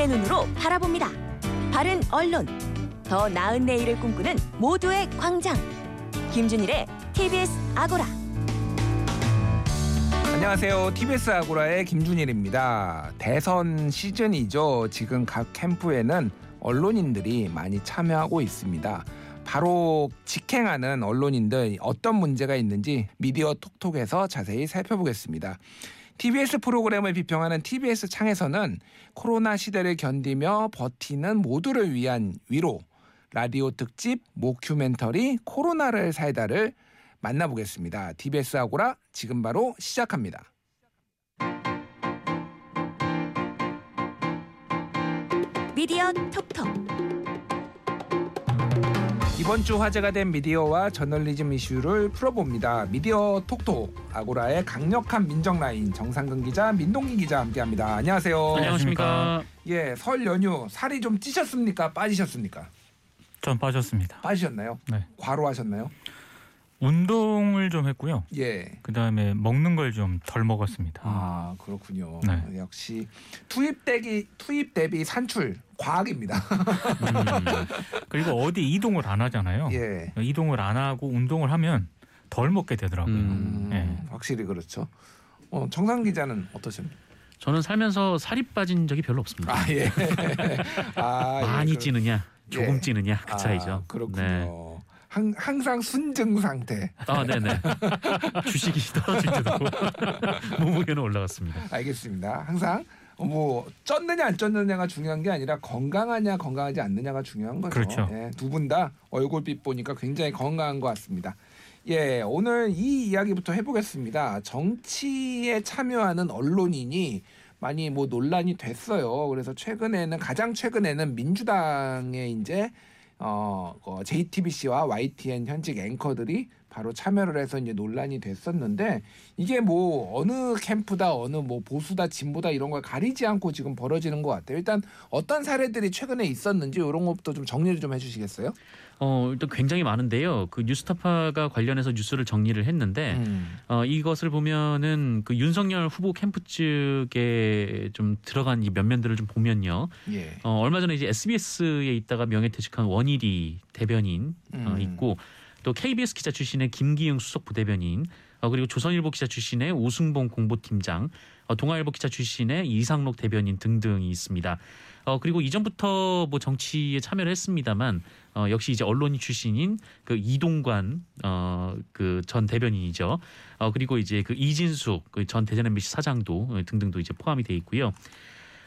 시민의 눈으로 바라봅니다. 바른 언론, 더 나은 내일을 꿈꾸는 모두의 광장. 김준일의 TBS 아고라. 안녕하세요. TBS 아고라의 김준일입니다. 대선 시즌이죠. 지금 각 캠프에는 언론인들이 많이 참여하고 있습니다. 바로 직행하는 언론인들 어떤 문제가 있는지 미디어 톡톡에서 자세히 살펴보겠습니다. TBS 프로그램을 비평하는 TBS 창에서는 코로나 시대를 견디며 버티는 모두를 위한 위로 라디오 특집 모큐멘터리 코로나를 살다를 만나보겠습니다. TBS 아고라 지금 바로 시작합니다. 미디어 톡톡. 이번 주 화제가 된 미디어와 저널리즘 이슈를 풀어봅니다. 미디어 톡톡 아고라의 강력한 민정 라인 정상근 기자, 민동기 기자 함께합니다. 안녕하세요. 안녕하십니까. 예, 설 연휴 살이 좀 찌셨습니까? 빠지셨습니까? 전 빠졌습니다. 빠지셨나요? 네. 과로하셨나요? 운동을 좀 했고요. 예. 그 다음에 먹는 걸 좀 덜 먹었습니다. 아 그렇군요. 네. 역시 투입 대비 투입 대비 산출 과학입니다. 음, 그리고 어디 이동을 안 하잖아요. 예. 이동을 안 하고 운동을 하면 덜 먹게 되더라고요. 음, 예. 확실히 그렇죠. 어, 정상 기자는 어떠십니까? 저는 살면서 살이 빠진 적이 별로 없습니다. 아 예. 아, 예, 많이 그- 찌느냐, 조금 예. 찌느냐 그 차이죠. 아, 그렇군요. 네. 항, 항상 순증 상태. 아, 네네. 주식이 떨어질 때도 몸무게는 올라갔습니다. 알겠습니다. 항상 어, 뭐 쪘느냐 안 쪘느냐가 중요한 게 아니라 건강하냐 건강하지 않느냐가 중요한 거죠. 그렇죠. 두분 다 얼굴빛 보니까 굉장히 건강한 것 같습니다. 예, 오늘 이 이야기부터 해보겠습니다. 정치에 참여하는 언론인이 많이 뭐 논란이 됐어요. 그래서 최근에는 가장 최근에는 민주당의 이제 어, 어, JTBC와 YTN 현직 앵커들이 바로 참여를 해서 이제 논란이 됐었는데 이게 뭐 어느 캠프다 어느 뭐 보수다 진보다 이런 걸 가리지 않고 지금 벌어지는 것 같아요. 일단 어떤 사례들이 최근에 있었는지 이런 것부터 좀 정리를 좀 해주시겠어요? 어, 일단 굉장히 많은데요. 그 뉴스타파가 관련해서 뉴스를 정리를 했는데 음. 어, 이것을 보면은 그 윤석열 후보 캠프 측에 좀 들어간 이 면면들을 좀 보면요. 예. 어, 얼마 전에 이제 SBS에 있다가 명예퇴직한 원일이 대변인 어, 음. 있고 또 KBS 기자 출신의 김기용 수석 부대변인 어, 그리고 조선일보 기자 출신의 오승봉 공보팀장 어, 동아일보 기자 출신의 이상록 대변인 등등이 있습니다. 어, 그리고 이전부터 뭐 정치에 참여를 했습니다만 어, 역시 이제 언론인 출신인 그 이동관 어, 그전 대변인이죠. 어, 그리고 이제 그 이진숙 그 전 대전 MBC 사장도 어, 등등도 이제 포함이 돼 있고요.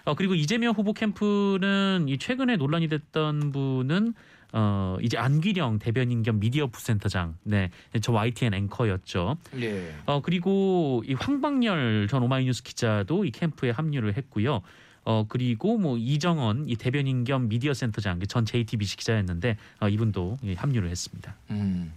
어, 그리고 이재명 후보 캠프는 이 최근에 논란이 됐던 분은 어, 이제 안기령 대변인 겸 미디어 부센터장, 네, 저 YTN 앵커였죠. 예. 어, 그리고 이 황방열 전 오마이뉴스 기자도 이 캠프에 합류를 했고요. 어, 그리고 뭐 이정원 이 대변인 겸 미디어 센터장 그전 JTBC 기자였는데 어, 이분도 예, 합류를 했습니다. 음.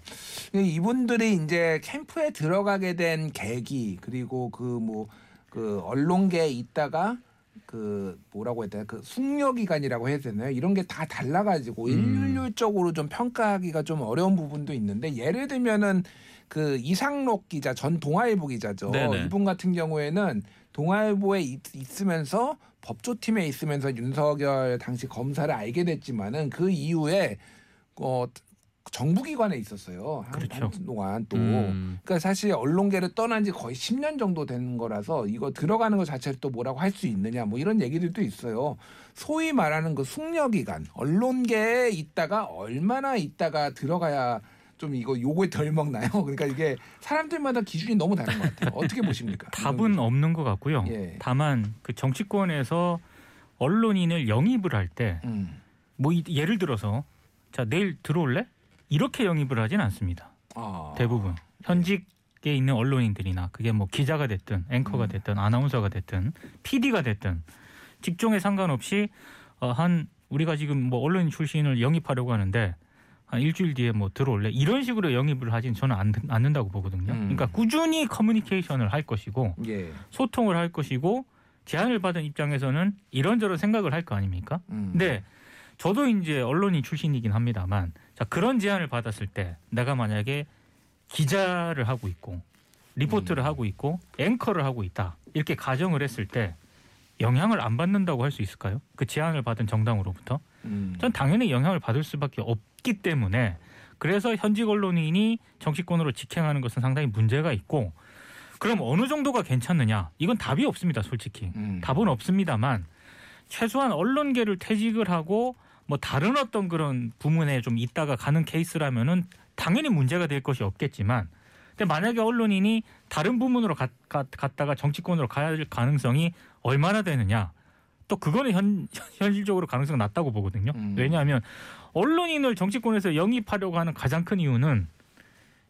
이분들이 이제 캠프에 들어가게 된 계기 그리고 그 뭐그 언론계에 있다가 그 뭐라고 해야 되나 그 숙려 기간이라고 해야 되나요? 이런 게 다 달라가지고 음. 일률적으로 좀 평가하기가 좀 어려운 부분도 있는데 예를 들면은 그 이상록 기자 전 동아일보 기자죠. 네네. 이분 같은 경우에는 동아일보에 있, 있으면서 법조팀에 있으면서 윤석열 당시 검사를 알게 됐지만은 그 이후에 어 정부기관에 있었어요. 한, 그렇죠. 한동안 또. 음. 그러니까 사실 언론계를 떠난 지 거의 10년 정도 되는 거라서 이거 들어가는 것 자체를 또 뭐라고 할 수 있느냐 뭐 이런 얘기들도 있어요. 소위 말하는 그 숙려기간 언론계에 있다가 얼마나 있다가 들어가야 좀 이거 요거에 덜 먹나요? 그러니까 이게 사람들마다 기준이 너무 다른 것 같아요. 어떻게 보십니까? 답은 없는 것 같고요. 예. 다만 그 정치권에서 언론인을 영입을 할 때뭐 음. 예를 들어서 자 내일 들어올래? 이렇게 영입을 하진 않습니다. 아. 대부분 현직에 있는 언론인들이나 그게 뭐 기자가 됐든 앵커가 음. 됐든 아나운서가 됐든 PD가 됐든 직종에 상관없이 어, 한 우리가 지금 뭐 언론인 출신을 영입하려고 하는데 한 일주일 뒤에 뭐 들어올래 이런 식으로 영입을 하진 저는 안, 않는다고 보거든요. 음. 그러니까 꾸준히 커뮤니케이션을 할 것이고 예. 소통을 할 것이고 제안을 받은 입장에서는 이런저런 생각을 할 거 아닙니까? 음. 근데 저도 이제 언론인 출신이긴 합니다만 자 그런 제안을 받았을 때 내가 만약에 기자를 하고 있고 리포트를 음. 하고 있고 앵커를 하고 있다 이렇게 가정을 했을 때 영향을 안 받는다고 할 수 있을까요? 그 제안을 받은 정당으로부터 음. 전 당연히 영향을 받을 수밖에 없기 때문에 그래서 현직 언론인이 정치권으로 직행하는 것은 상당히 문제가 있고 그럼 어느 정도가 괜찮느냐? 이건 답이 없습니다, 솔직히. 음. 답은 없습니다만 최소한 언론계를 퇴직을 하고 뭐 다른 어떤 그런 부문에 좀 있다가 가는 케이스라면은 당연히 문제가 될 것이 없겠지만 근데 만약에 언론인이 다른 부문으로 갔, 갔, 갔다가 정치권으로 가야 할 가능성이 얼마나 되느냐 또 그거는 현, 현실적으로 가능성이 낮다고 보거든요. 음. 왜냐하면 언론인을 정치권에서 영입하려고 하는 가장 큰 이유는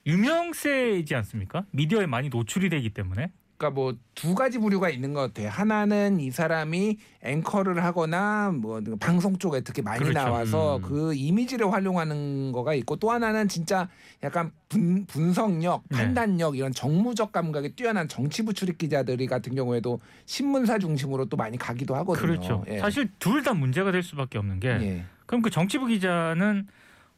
유명세이지 않습니까? 미디어에 많이 노출이 되기 때문에 그러니까 뭐 두 가지 부류가 있는 것 같아요. 하나는 이 사람이 앵커를 하거나 뭐 방송 쪽에 특히 많이 그렇죠. 나와서 음. 그 이미지를 활용하는 거가 있고 또 하나는 진짜 약간 분, 분석력, 네. 판단력 이런 정무적 감각이 뛰어난 정치부 출입 기자들이 같은 경우에도 신문사 중심으로 또 많이 가기도 하거든요. 그렇죠 예. 사실 둘 다 문제가 될 수밖에 없는 게 예. 그럼 그 정치부 기자는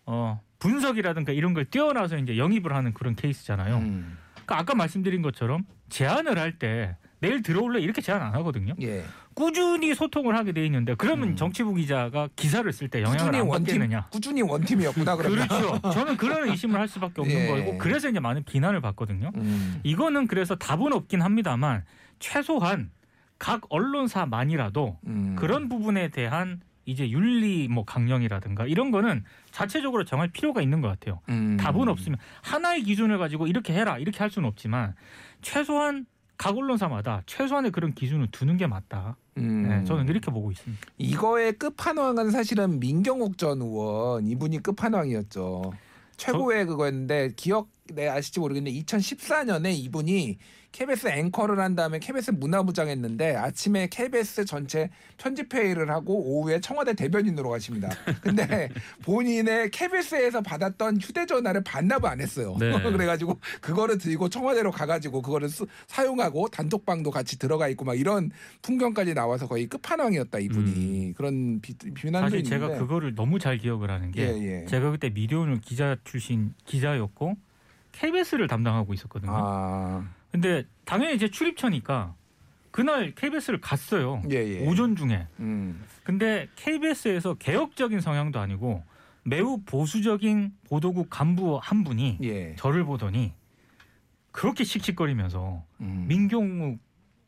어 분석이라든가 이런 걸 뛰어나서 이제 영입을 하는 그런 케이스잖아요. 음. 그러니까 아까 말씀드린 것처럼 제안을 할 때 내일 들어올래 이렇게 제안 안 하거든요. 예. 꾸준히 소통을 하게 돼 있는데 그러면 음. 정치부 기자가 기사를 쓸 때 영향을 꾸준히 안 원팀 받겠느냐? 꾸준히 원팀이었구나 그러면. 그렇죠. 저는 그런 의심을 할 수밖에 없는 예. 거고 그래서 이제 많은 비난을 받거든요. 음. 이거는 그래서 답은 없긴 합니다만 최소한 각 언론사만이라도 음. 그런 부분에 대한 이제 윤리 뭐 강령이라든가 이런 거는 자체적으로 정할 필요가 있는 것 같아요. 음. 답은 없으면 하나의 기준을 가지고 이렇게 해라 이렇게 할 수는 없지만 최소한 각 언론사마다 최소한의 그런 기준을 두는 게 맞다. 음. 네, 저는 이렇게 보고 있습니다. 이거의 끝판왕은 사실은 민경욱 전 의원 이분이 끝판왕이었죠. 최고의 그거였는데 기억 내 아실지 모르겠는데 2014년에 이분이 KBS 앵커를 한 다음에 KBS 문화부장 했는데 아침에 KBS 전체 편집회의를 하고 오후에 청와대 대변인으로 가십니다. 근데 본인의 KBS에서 받았던 휴대전화를 반납을 안 했어요. 네. 그래가지고 그거를 들고 청와대로 가가지고 그거를 쓰- 사용하고 단톡방도 같이 들어가 있고 막 이런 풍경까지 나와서 거의 끝판왕이었다 이분이 그런 비, 비난도 사실 있는데 제가 그거를 너무 잘 기억을 하는 게 예, 예. 제가 그때 미디어오늘 기자 출신 기자였고 KBS를 담당하고 있었거든요. 아, 근데 당연히 이제 출입처니까 그날 KBS를 갔어요. 예, 예. 오전 중에. 음. 근데 KBS에서 개혁적인 성향도 아니고 매우 보수적인 보도국 간부 한 분이 예. 저를 보더니 그렇게 씩씩거리면서 음. 민경욱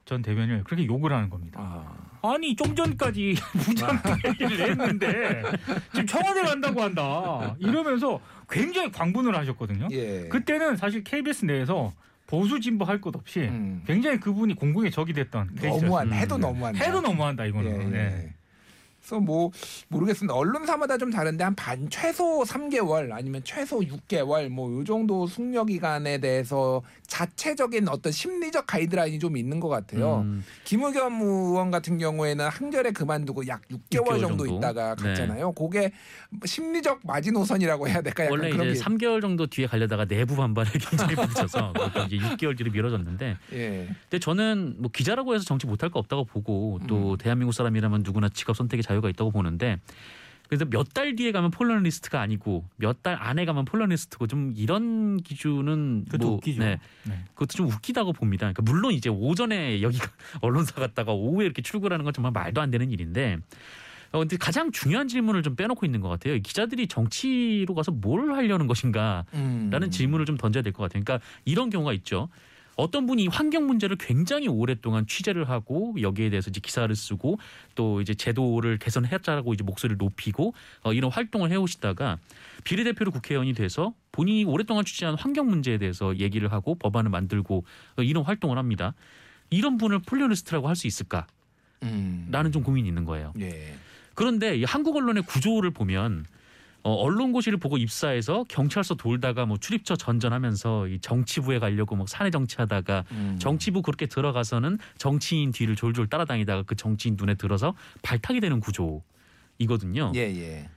전 대변인을 그렇게 욕을 하는 겁니다. 아. 아니 좀 전까지 부장 얘기를 했는데 지금 청와대 간다고 한다 이러면서 굉장히 광분을 하셨거든요. 예. 그때는 사실 KBS 내에서 보수 진보 할 것 없이 음. 굉장히 그분이 공공의 적이 됐던. 너무한 해도 음. 너무한다. 해도 너무한다 예, 이거는. 예. 네. 그래서 뭐 모르겠습니다. 언론사마다 좀 다른데 한 반 최소 3개월 아니면 최소 6개월 뭐 요 정도 숙려 기간에 대해서 자체적인 어떤 심리적 가이드라인이 좀 있는 것 같아요. 음, 김의겸 의원 같은 경우에는 한결에 그만두고 약 6개월, 6개월 정도, 정도? 있다가 네. 갔잖아요. 그게 심리적 마지노선이라고 해야 될까? 약간 원래 이제 게 3개월 정도 뒤에 가려다가 내부 반발을 굉장히 그것도 이제 6개월 뒤로 미뤄졌는데 예. 근데 저는 뭐 기자라고 해서 정치 못할 거 없다고 보고 또 음. 대한민국 사람이라면 누구나 직업 선택의 자유가 있다고 보는데 그래서 몇 달 뒤에 가면 폴러리스트가 아니고 몇 달 안에 가면 폴러리스트고 좀 이런 기준은 그것도 뭐 웃기죠. 네, 네. 그것도 좀 웃기다고 봅니다. 그러니까 물론 이제 오전에 여기가 언론사 갔다가 오후에 이렇게 출근하는 건 정말 말도 안 되는 일인데 어, 근데 가장 중요한 질문을 좀 빼놓고 있는 것 같아요. 이 기자들이 정치로 가서 뭘 하려는 것인가 음. 라는 질문을 좀 던져야 될 것 같아요. 그러니까 이런 경우가 있죠. 어떤 분이 환경 문제를 굉장히 오랫동안 취재를 하고 여기에 대해서 이제 기사를 쓰고 또 이제 제도를 개선했자라고 이제 목소리를 높이고 어, 이런 활동을 해오시다가 비례대표로 국회의원이 돼서 본인이 오랫동안 취재한 환경 문제에 대해서 얘기를 하고 법안을 만들고 어, 이런 활동을 합니다. 이런 분을 폴리오리스트라고 할 수 있을까라는 음. 좀 고민이 있는 거예요. 예. 그런데 이 한국 언론의 구조를 보면 어, 언론고시를 보고 입사해서 경찰서 돌다가 뭐 출입처 전전하면서 이 정치부에 가려고 막 사내 정치하다가 음. 정치부 그렇게 들어가서는 정치인 뒤를 졸졸 따라다니다가 그 정치인 눈에 들어서 발탁이 되는 구조이거든요. 예, 예.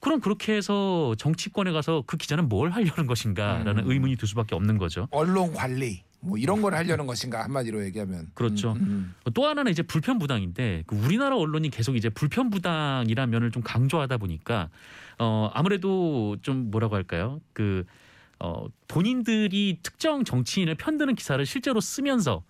그럼 그렇게 해서 정치권에 가서 그 기자는 뭘 하려는 것인가라는 음. 의문이 들 수밖에 없는 거죠. 언론 관리 뭐 이런 걸 하려는 것인가 한마디로 얘기하면 그렇죠. 음, 또 하나는 이제 불편 부당인데 그 우리나라 언론이 계속 이제 불편 부당이라는 면을 좀 강조하다 보니까 어 아무래도 좀 뭐라고 할까요? 그 어, 본인들이 특정 정치인을 편드는 기사를 실제로 쓰면서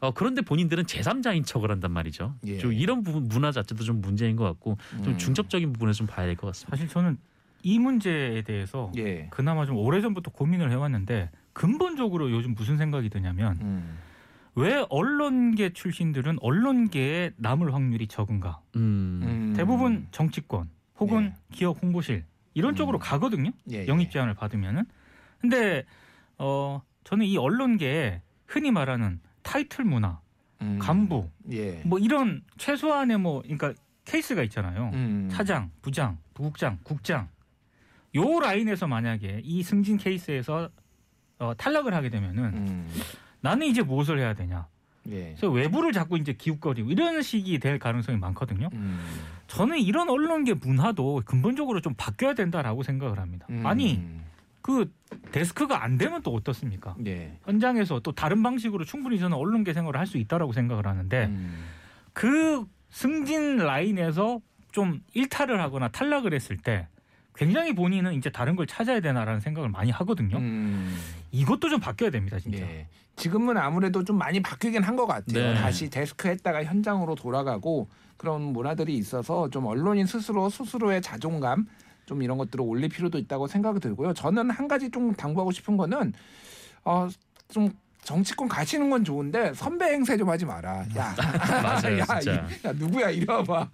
어, 그런데 본인들은 제3자인 척을 한단 말이죠. 예. 좀 이런 부분 문화 자체도 좀 문제인 것 같고 좀 음. 중첩적인 부분에서 좀 봐야 될 것 같습니다. 사실 저는 이 문제에 대해서 예. 그나마 좀 오래전부터 고민을 해왔는데 근본적으로 요즘 무슨 생각이 드냐면 음. 왜 언론계 출신들은 언론계에 남을 확률이 적은가? 음. 음. 대부분 정치권 혹은 기업 홍보실 이런 음. 쪽으로 가거든요. 예, 예. 영입 제안을 받으면은. 근데 어 저는 이 언론계에 흔히 말하는 타이틀 문화, 음. 간부 예. 뭐 이런 최소한의 뭐 그러니까 케이스가 있잖아요. 음. 차장, 부장, 부국장, 국장 요 라인에서 만약에 이 승진 케이스에서 어, 탈락을 하게 되면은 음. 나는 이제 무엇을 해야 되냐. 예. 그래서 외부를 자꾸 이제 기웃거리고 이런 식이 될 가능성이 많거든요. 음. 저는 이런 언론계 문화도 근본적으로 좀 바뀌어야 된다라고 생각을 합니다. 음. 아니 그 데스크가 안 되면 또 어떻습니까? 예. 현장에서 또 다른 방식으로 충분히 저는 언론계 생활을 할 수 있다라고 생각을 하는데 음. 그 승진 라인에서 좀 일탈을 하거나 탈락을 했을 때 굉장히 본인은 이제 다른 걸 찾아야 되나라는 생각을 많이 하거든요. 음. 이것도 좀 바뀌어야 됩니다, 진짜. 예. 지금은 아무래도 좀 많이 바뀌긴 한 것 같아요. 네. 다시 데스크 했다가 현장으로 돌아가고 그런 문화들이 있어서 좀 언론인 스스로 스스로의 자존감 좀 이런 것들을 올릴 필요도 있다고 생각이 들고요. 저는 한 가지 좀 당부하고 싶은 거는 어 좀 정치권 가시는 건 좋은데 선배 행세 좀 하지 마라. 야, 맞아요, 야. 이- 야 누구야 이리 와봐.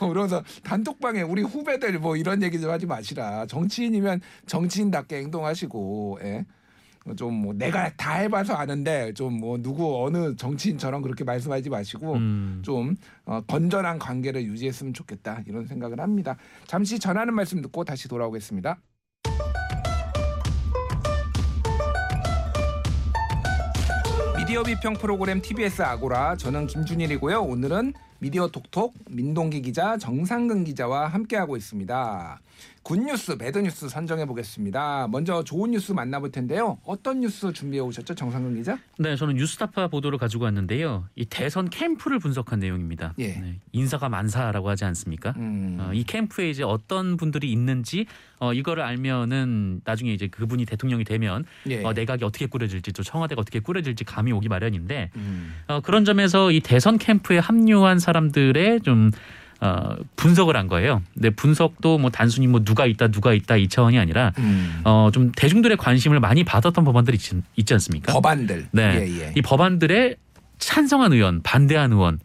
어, 그러면서 단톡방에 우리 후배들 뭐 이런 얘기 좀 하지 마시라. 정치인이면 정치인답게 행동하시고. 예. 좀 뭐 내가 다 해봐서 아는데 좀 뭐 누구 어느 정치인처럼 그렇게 말씀하지 마시고 음. 좀 어, 건전한 관계를 유지했으면 좋겠다 이런 생각을 합니다. 잠시 전하는 말씀 듣고 다시 돌아오겠습니다. 미디어 비평 프로그램 TBS 아고라 저는 김준일이고요. 오늘은 미디어 톡톡 민동기 기자 정상근 기자와 함께하고 있습니다. good news, bad news 선정해 보겠습니다. 먼저 좋은 뉴스 만나볼 텐데요. 어떤 뉴스 준비해 오셨죠, 정상근 기자? 네, 저는 뉴스타파 보도를 가지고 왔는데요. 이 대선 캠프를 분석한 내용입니다. 예. 네, 인사가 만사라고 하지 않습니까? 음. 어, 이 캠프에 이제 어떤 분들이 있는지 어, 이거를 알면은 나중에 이제 그분이 대통령이 되면 예. 어, 내각이 어떻게 꾸려질지 또 청와대가 어떻게 꾸려질지 감이 오기 마련인데 음. 어, 그런 점에서 이 대선 캠프에 합류한 사람들의 좀 어, 분석을 한 거예요. 근데 분석도 뭐 단순히 뭐 누가 있다 누가 있다 이 차원이 아니라 음. 어, 좀 대중들의 관심을 많이 받았던 법안들이 있지, 있지 않습니까? 법안들. 네. 예, 예. 이 법안들의 찬성한 의원, 반대한 의원 좀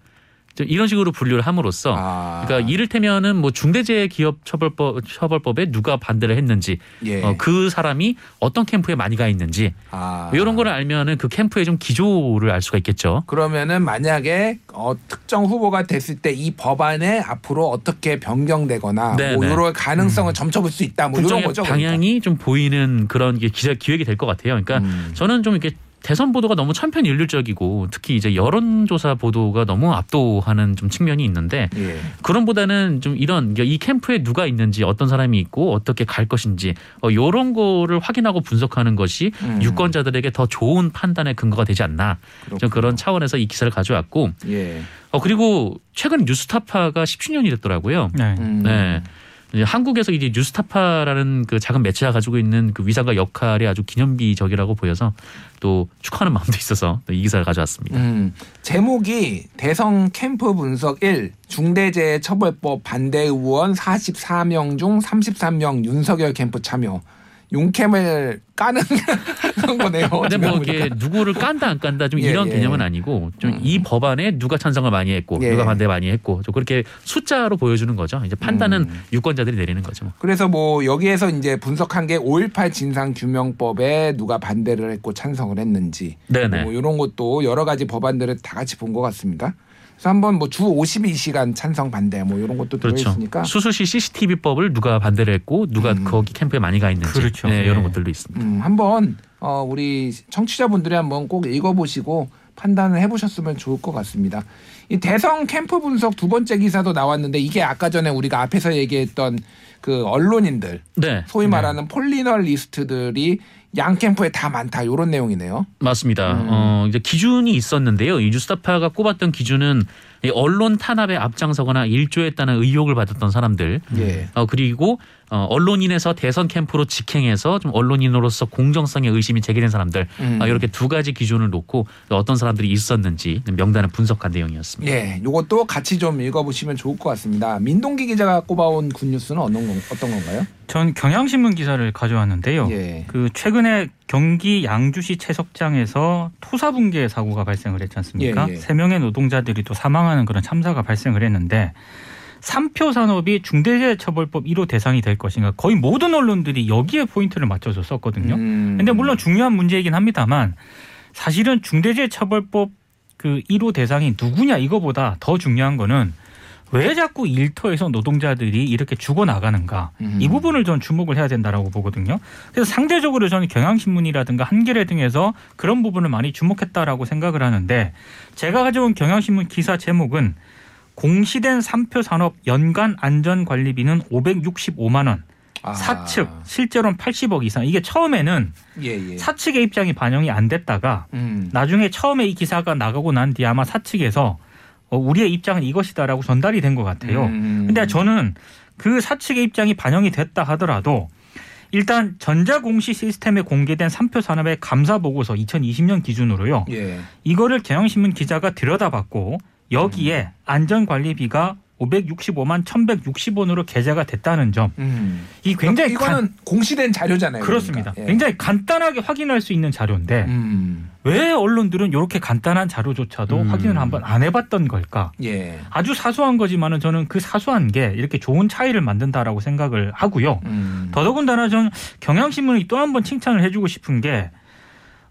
이런 식으로 분류를 함으로써 아. 그러니까 이를테면은 뭐 중대재해기업처벌법 처벌법에 누가 반대를 했는지 예. 어, 그 사람이 어떤 캠프에 많이 가 있는지 아. 이런 거를 알면은 그 캠프의 좀 기조를 알 수가 있겠죠. 그러면은 만약에 어, 특정 후보가 됐을 때 이 법안에 앞으로 어떻게 변경되거나 네, 뭐 네. 이런 가능성을 점쳐볼 수 있다. 뭐 이런 거죠. 방향이 좀 보이는 그런 게 기자 기획이 될 것 같아요. 그러니까 음. 저는 좀 이렇게 대선 보도가 너무 천편일률적이고 특히 이제 여론조사 보도가 너무 압도하는 좀 측면이 있는데 예. 그런보다는 좀 이런 이 캠프에 누가 있는지 어떤 사람이 있고 어떻게 갈 것인지 어, 이런 거를 확인하고 분석하는 것이 음. 유권자들에게 더 좋은 판단의 근거가 되지 않나 좀 그렇군요. 그런 차원에서 이 기사를 가져왔고 예. 어, 그리고 최근 뉴스타파가 10주년이 됐더라고요. 네. 음. 네. 한국에서 이제 뉴스타파라는 그 작은 매체가 가지고 있는 그 위상과 역할이 아주 기념비적이라고 보여서 또 축하하는 마음도 있어서 또이 기사를 가져왔습니다. 음, 제목이 대선 캠프 분석 1 중대재해처벌법 반대 의원 44명 중 33명 윤석열 캠프 참여. 용캠을 까는 그런 거네요. 근데 뭐. 이게 누구를 깐다 안 깐다 좀 예, 이런 예. 개념은 아니고 좀 음. 이 법안에 누가 찬성을 많이 했고 예. 누가 반대 많이 했고 좀 그렇게 숫자로 보여주는 거죠. 이제 판단은 음. 유권자들이 내리는 거죠. 뭐. 그래서 뭐 여기에서 이제 분석한 게 5.18 진상 규명법에 누가 반대를 했고 찬성을 했는지 네네. 뭐 이런 것도 여러 가지 법안들을 다 같이 본 것 같습니다. 그래서 한번 뭐 주 52시간 찬성 반대 뭐 이런 것도 그렇죠. 들어있으니까 수술시 CCTV법을 누가 반대를 했고 누가 음. 거기 캠프에 많이 가 있는지 그렇죠. 네, 네. 이런 것들도 있습니다. 음, 한번 어, 우리 청취자분들이 한번 꼭 읽어보시고 판단을 해보셨으면 좋을 것 같습니다. 이 대선 캠프 분석 두 번째 기사도 나왔는데 이게 아까 전에 우리가 앞에서 얘기했던 그 언론인들 네. 소위 말하는 폴리널리스트들이 양 캠프에 다 많다 이런 내용이네요. 맞습니다. 음. 어, 이제 기준이 있었는데요. 이 뉴스타파가 꼽았던 기준은 이 언론 탄압에 앞장서거나 일조했다는 의혹을 받았던 사람들, 예. 어, 그리고 어, 언론인에서 대선 캠프로 직행해서 좀 언론인으로서 공정성에 의심이 제기된 사람들 음. 아, 이렇게 두 가지 기준을 놓고 어떤 사람들이 있었는지 명단을 분석한 내용이었습니다. 예, 요것도 같이 좀 읽어보시면 좋을 것 같습니다. 민동기 기자가 꼽아온 굿뉴스는 어떤, 건, 어떤 건가요? 전 경향신문 기사를 가져왔는데요. 예. 그 최근에 경기 양주시 채석장에서 토사 붕괴 사고가 발생을 했지 않습니까? 예, 예. 세 명의 노동자들이 또 사망하는 그런 참사가 발생을 했는데 삼표 산업이 중대재해처벌법 1호 대상이 될 것인가 거의 모든 언론들이 여기에 포인트를 맞춰서 썼거든요. 음. 근데 물론 중요한 문제이긴 합니다만 사실은 중대재해처벌법 그 1호 대상이 누구냐 이거보다 더 중요한 거는 왜 자꾸 일터에서 노동자들이 이렇게 죽어 나가는가 음. 이 부분을 전 주목을 해야 된다라고 보거든요. 그래서 상대적으로 저는 경향신문이라든가 한겨레 등에서 그런 부분을 많이 주목했다라고 생각을 하는데 제가 가져온 경향신문 기사 제목은 공시된 삼표 산업 연간 안전 관리비는 565만 원. 아. 사측 실제로는 80억 이상. 이게 처음에는 예, 예. 사측의 입장이 반영이 안 됐다가 음. 나중에 처음에 이 기사가 나가고 난 뒤에 아마 사측에서 어, 우리의 입장은 이것이다라고 전달이 된 것 같아요. 음. 근데 저는 그 사측의 입장이 반영이 됐다 하더라도 일단 전자공시 시스템에 공개된 삼표 산업의 감사 보고서 2020년 기준으로요. 예. 이거를 경향신문 기자가 들여다봤고 여기에 안전관리비가 565만 1,160원으로 계좌가 됐다는 점. 음. 이 굉장히 간- 이거는 공시된 자료잖아요. 그렇습니다. 그러니까. 예. 굉장히 간단하게 확인할 수 있는 자료인데 음. 왜 언론들은 이렇게 간단한 자료조차도 음. 확인을 한번 안 해봤던 걸까? 예. 아주 사소한 거지만은 저는 그 사소한 게 이렇게 좋은 차이를 만든다라고 생각을 하고요. 음. 더더군다나 전 경향신문이 또 한 번 칭찬을 해주고 싶은 게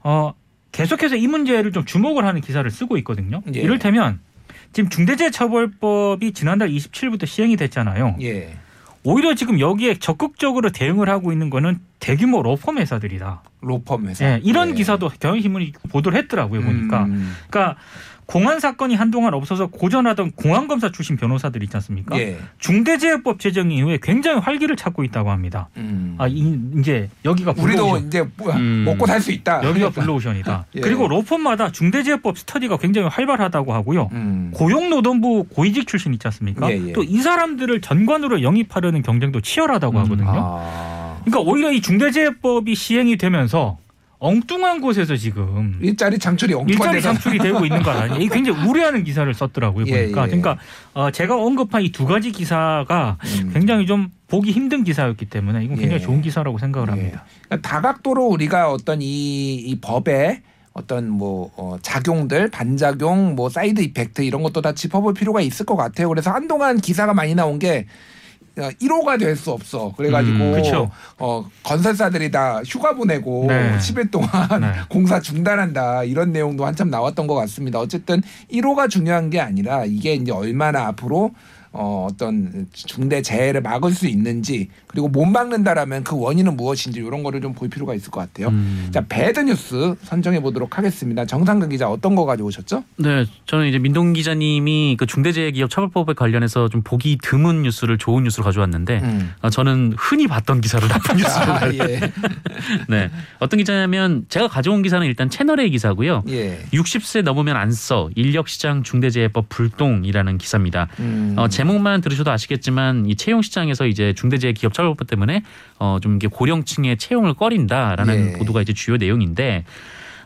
어, 계속해서 이 문제를 좀 주목을 하는 기사를 쓰고 있거든요. 예. 이를테면 지금 중대재해처벌법이 지난달 27일부터 시행이 됐잖아요. 예. 오히려 지금 여기에 적극적으로 대응을 하고 있는 거는 대규모 로펌 회사들이다. 로펌 회사. 예, 이런 예. 기사도 경향신문이 보도를 했더라고요 보니까. 음. 그러니까 공안 사건이 한동안 없어서 고전하던 공안 검사 출신 변호사들 있지 않습니까? 예. 중대재해법 제정 이후에 굉장히 활기를 찾고 있다고 합니다. 음. 아, 이, 이제 여기가 우리도 블루오션. 이제 뭐- 음. 먹고 살 수 있다. 여기가 그러니까. 블루오션이다. 예. 그리고 로펌마다 중대재해법 스터디가 굉장히 활발하다고 하고요. 음. 고용노동부 고위직 출신 있지 않습니까? 예, 예. 또 이 사람들을 전관으로 영입하려는 경쟁도 치열하다고 음, 하거든요. 아. 그러니까 오히려 이 중대재해법이 시행이 되면서 엉뚱한 곳에서 지금 일자리 창출이 엉뚱한 일자리 창출이 되고 있는 거 아니에요? 굉장히 우려하는 기사를 썼더라고요 예, 보니까. 예. 그러니까 어, 제가 언급한 이 두 가지 기사가 음. 굉장히 좀 보기 힘든 기사였기 때문에 이건 굉장히 예. 좋은 기사라고 생각을 예. 합니다. 그러니까 다각도로 우리가 어떤 이, 이 법의 어떤 뭐 어, 작용들 반작용 뭐 side effect 이런 것도 다 짚어볼 필요가 있을 것 같아요. 그래서 한동안 기사가 많이 나온 게 1호가 될 수 없어. 그래가지고 음. 어, 건설사들이 다 휴가 보내고 네. 10일 동안 네. 공사 중단한다 이런 내용도 한참 나왔던 것 같습니다. 어쨌든 1호가 중요한 게 아니라 이게 이제 얼마나 앞으로 어, 어떤 중대 재해를 막을 수 있는지 그리고 못 막는다라면 그 원인은 무엇인지 이런 거를 좀 볼 필요가 있을 것 같아요. 음. 자 bad news 선정해 보도록 하겠습니다. 정상근 기자 어떤 거 가져오셨죠? 네, 저는 이제 민동기 기자님이 그 중대재해기업 처벌법에 관련해서 좀 보기 드문 뉴스를 좋은 뉴스로 가져왔는데 음. 아, 저는 흔히 봤던 기사를 나쁜 뉴스로 아, 예. 네, 어떤 기자냐면 제가 가져온 기사는 일단 채널A 기사고요. 예. 60세 넘으면 안 써 인력시장 중대재해법 불똥이라는 기사입니다. 음. 어, 제목만 들으셔도 아시겠지만 이 채용 시장에서 이제 중대재해 기업 처벌법 때문에 어, 좀 이게 고령층의 채용을 꺼린다라는 예. 보도가 이제 주요 내용인데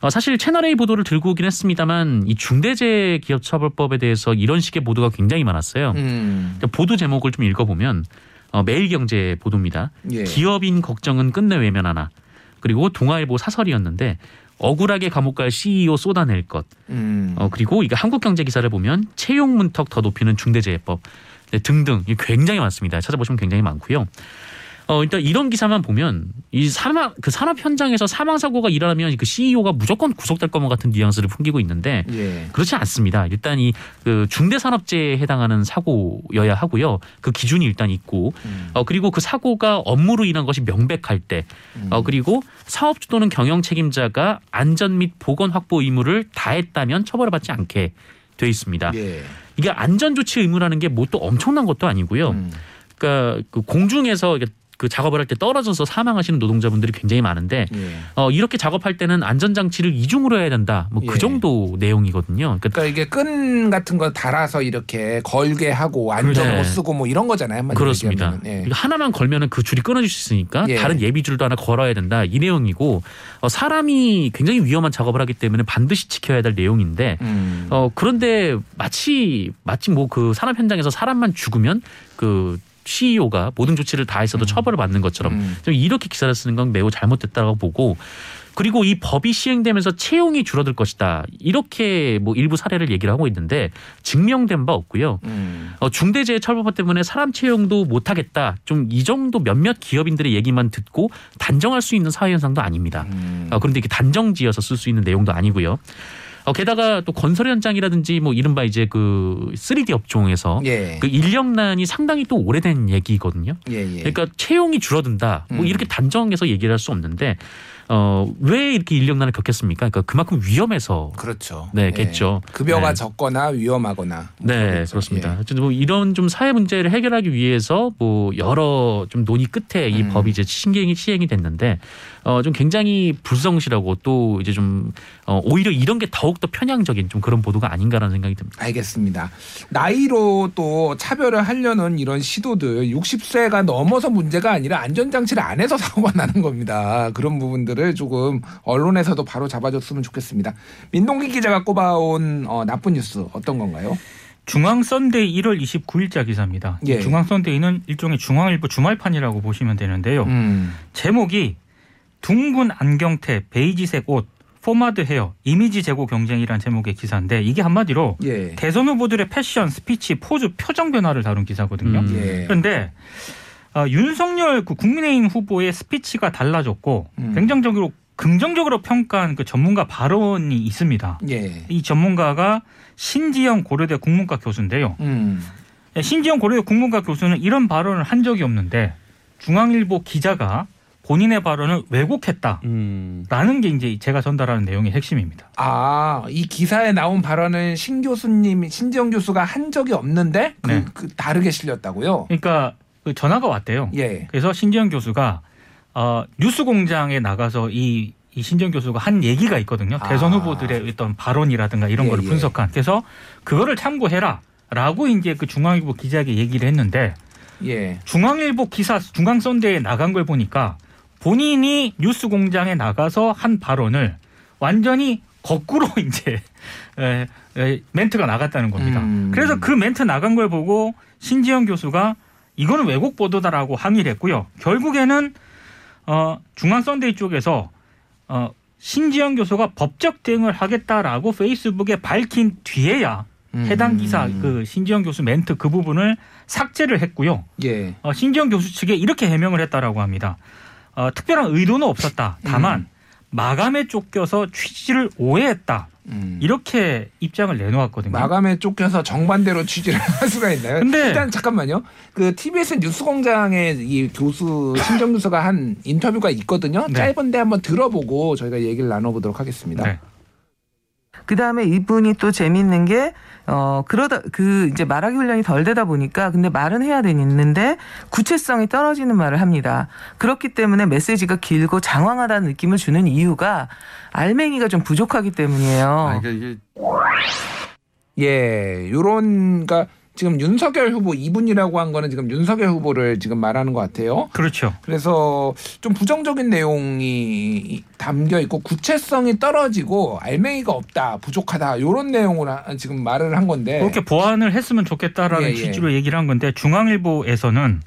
어, 사실 채널 A 보도를 들고 오긴 했습니다만 이 중대재해기업처벌법에 대해서 이런 식의 보도가 굉장히 많았어요. 음. 그러니까 보도 제목을 좀 읽어보면 어, 매일경제 보도입니다. 예. 기업인 걱정은 끝내 외면하나 그리고 동아일보 사설이었는데 억울하게 감옥 갈 CEO 쏟아낼 것 음. 어, 그리고 이거 한국경제 기사를 보면 채용 문턱 더 높이는 중대재해법 네, 등등 이게 굉장히 많습니다. 찾아보시면 굉장히 많고요. 어, 일단 이런 기사만 보면 이 사망 그 산업 현장에서 사망 사고가 일어나면 그 CEO가 무조건 구속될 것만 같은 뉘앙스를 풍기고 있는데 예. 그렇지 않습니다. 일단 이 그 중대 산업재해에 해당하는 사고여야 하고요. 그 기준이 일단 있고 음. 어 그리고 그 사고가 업무로 인한 것이 명백할 때 음. 어, 그리고 사업주 또는 경영 책임자가 안전 및 보건 확보 의무를 다했다면 처벌을 받지 않게 돼 있습니다. 예. 이게 안전 조치 의무라는 게 뭐 또 엄청난 것도 아니고요. 음. 그러니까 그 공중에서 그 작업을 할 때 떨어져서 사망하시는 노동자분들이 굉장히 많은데 예. 어, 이렇게 작업할 때는 안전장치를 이중으로 해야 된다. 뭐그 예. 정도 내용이거든요. 그러니까 그러니까 이게 끈 같은 거 달아서 이렇게 걸게 하고 안전모 네. 쓰고 뭐 이런 거잖아요. 그렇습니다. 예. 이거 하나만 걸면은 그 줄이 끊어질 수 있으니까 예. 다른 예비 줄도 하나 걸어야 된다. 이 내용이고 어, 사람이 굉장히 위험한 작업을 하기 때문에 반드시 지켜야 될 내용인데 음. 어 그런데 마치 마치 뭐 그 산업 현장에서 사람만 죽으면 그 CEO가 모든 조치를 다했어도 처벌을 받는 것처럼 음. 좀 이렇게 기사를 쓰는 건 매우 잘못됐다고 보고 그리고 이 법이 시행되면서 채용이 줄어들 것이다 이렇게 뭐 일부 사례를 얘기를 하고 있는데 증명된 바 없고요. 음. 어, 중대재해처벌법 때문에 사람 채용도 못하겠다. 좀 이 정도 몇몇 기업인들의 얘기만 듣고 단정할 수 있는 사회 현상도 아닙니다. 음. 어, 그런데 이게 단정지어서 쓸 수 있는 내용도 아니고요. 어, 게다가 또 건설 현장이라든지 뭐 이른바 이제 그 3D 업종에서 예. 그 인력난이 상당히 또 오래된 얘기거든요. 예, 예. 그러니까 채용이 줄어든다. 뭐 음. 이렇게 단정해서 얘기를 할 수 없는데 어, 왜 이렇게 인력난을 겪겠습니까? 그러니까 그만큼 위험해서 그렇죠. 네, 예. 겠죠. 급여가 네. 적거나 위험하거나. 뭐 네, 그러겠죠. 그렇습니다. 어쨌든 뭐 이런 좀 사회 문제를 해결하기 위해서 뭐 여러 좀 논의 끝에 이 음. 법이 이제 시행이 시행이 됐는데 어좀 굉장히 불성실하고 또 이제 좀 어, 오히려 이런 게 더욱 더 편향적인 좀 그런 보도가 아닌가라는 생각이 듭니다. 예. 알겠습니다. 나이로 또 차별을 하려는 이런 시도들 60세가 넘어서 문제가 아니라 안전장치를 안 해서 사고가 나는 겁니다. 그런 부분들 을 조금 언론에서도 바로 잡아줬으면 좋겠습니다. 민동기 기자가 꼽아온 어, 나쁜 뉴스 어떤 건가요? 중앙 썬데이 1월 29일자 기사입니다. 예. 중앙 썬데이는 일종의 중앙일보 주말판이라고 보시면 되는데요. 음. 제목이 둥근 안경테 베이지색 옷 포마드 헤어 이미지 제고 경쟁이라는 제목의 기사인데 이게 한마디로 예. 대선 후보들의 패션, 스피치, 포즈, 표정 변화를 다룬 기사거든요. 음. 예. 그런데 어, 윤석열 그 국민의힘 후보의 스피치가 달라졌고 음. 긍정적으로 긍정적으로 평가한 그 전문가 발언이 있습니다. 예. 이 전문가가 신지영 고려대 국문과 교수인데요. 음. 신지영 고려대 국문과 교수는 이런 발언을 한 적이 없는데 중앙일보 기자가 본인의 발언을 왜곡했다라는 음. 게 이제 제가 전달하는 내용의 핵심입니다. 아, 이 기사에 나온 발언은 신 교수님, 신지영 교수가 한 적이 없는데 그, 네. 그 다르게 실렸다고요? 그러니까 그 전화가 왔대요. 예. 그래서 신지영 교수가 어, 뉴스공장에 나가서 이, 이 신지영 교수가 한 얘기가 있거든요. 아. 대선 후보들의 어떤 발언이라든가 이런 예, 거를 예. 분석한. 그래서 그거를 참고해라라고 이제 그 중앙일보 기자에게 얘기를 했는데 예. 중앙일보 기사 중앙 썬데이에 나간 걸 보니까 본인이 뉴스공장에 나가서 한 발언을 완전히 거꾸로 이제 에, 에, 멘트가 나갔다는 겁니다. 음. 그래서 그 멘트 나간 걸 보고 신지영 교수가 이거는 왜곡 보도다라고 항의를 했고요. 결국에는 어, 중앙 썬데이 쪽에서 어, 신지영 교수가 법적 대응을 하겠다라고 페이스북에 밝힌 뒤에야 해당 기사 음. 그 신지영 교수 멘트 그 부분을 삭제를 했고요. 예. 어, 신지영 교수 측에 이렇게 해명을 했다라고 합니다. 어, 특별한 의도는 없었다. 다만 음. 마감에 쫓겨서 취지를 오해했다. 음. 이렇게 입장을 내놓았거든요. 마감에 쫓겨서 정반대로 취지를 할 수가 있나요? 근데- 일단 잠깐만요. 그 TBS 뉴스공장에 이 교수 신정 교수가 한 인터뷰가 있거든요. 네. 짧은데 한번 들어보고 저희가 얘기를 나눠보도록 하겠습니다. 네. 그 다음에 이분이 또 재밌는 게, 어, 그러다, 그, 이제 말하기 훈련이 덜 되다 보니까, 근데 말은 해야 되는데, 구체성이 떨어지는 말을 합니다. 그렇기 때문에 메시지가 길고 장황하다는 느낌을 주는 이유가, 알맹이가 좀 부족하기 때문이에요. 아, 이게, 이게 예, 요런 그러니까 지금 윤석열 후보 이분이라고 한 거는 지금 윤석열 후보를 지금 말하는 것 같아요. 그렇죠. 그래서 좀 부정적인 내용이 담겨 있고 구체성이 떨어지고 알맹이가 없다, 부족하다 요런 내용을 하- 지금 말을 한 건데. 그렇게 보완을 했으면 좋겠다라는 예, 예. 취지로 얘기를 한 건데 중앙일보에서는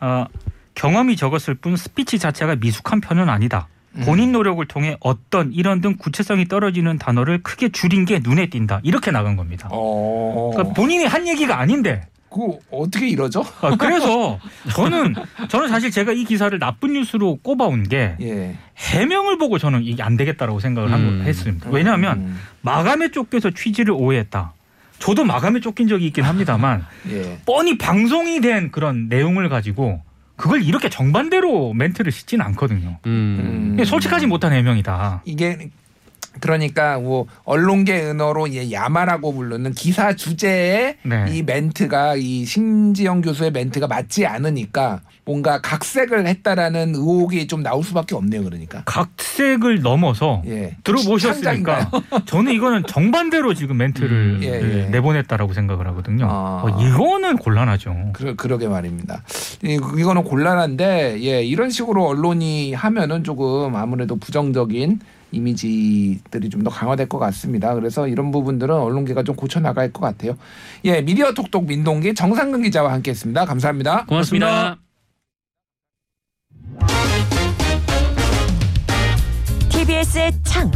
어, 경험이 적었을 뿐 스피치 자체가 미숙한 편은 아니다. 음. 본인 노력을 통해 어떤 이런 등 구체성이 떨어지는 단어를 크게 줄인 게 눈에 띈다. 이렇게 나간 겁니다. 어. 그러니까 본인이 한 얘기가 아닌데 그 어떻게 이러죠? 아, 그래서 저는 저는 사실 제가 이 기사를 나쁜 뉴스로 꼽아온 게 예. 해명을 보고 저는 이게 안 되겠다라고 생각을 한 음. 거- 했습니다. 왜냐하면 음, 마감에 쫓겨서 취지를 오해했다. 저도 마감에 쫓긴 적이 있긴 합니다만 예. 뻔히 방송이 된 그런 내용을 가지고 그걸 이렇게 정반대로 멘트를 싣지는 않거든요. 음. 음. 솔직하지 못한 해명이다. 이게 그러니까 뭐 언론계 은어로 예, 야마라고 부르는 기사 주제에 네. 이 멘트가 이 신지영 교수의 멘트가 맞지 않으니까 뭔가 각색을 했다라는 의혹이 좀 나올 수밖에 없네요. 그러니까. 각색을 넘어서 예. 들어보셨으니까 저는 이거는 정반대로 지금 멘트를 음, 예, 그 예. 내보냈다라고 생각을 하거든요. 아. 어, 이거는 곤란하죠. 그러, 그러게 말입니다. 이, 이거는 곤란한데 예, 이런 식으로 언론이 하면은 조금 아무래도 부정적인 이미지들이 좀 더 강화될 것 같습니다. 그래서 이런 부분들은 언론계가 좀 고쳐 나갈 것 같아요. 예, 미디어 톡톡 민동기 정상근 기자와 함께했습니다. 감사합니다. 고맙습니다. TBS의 창.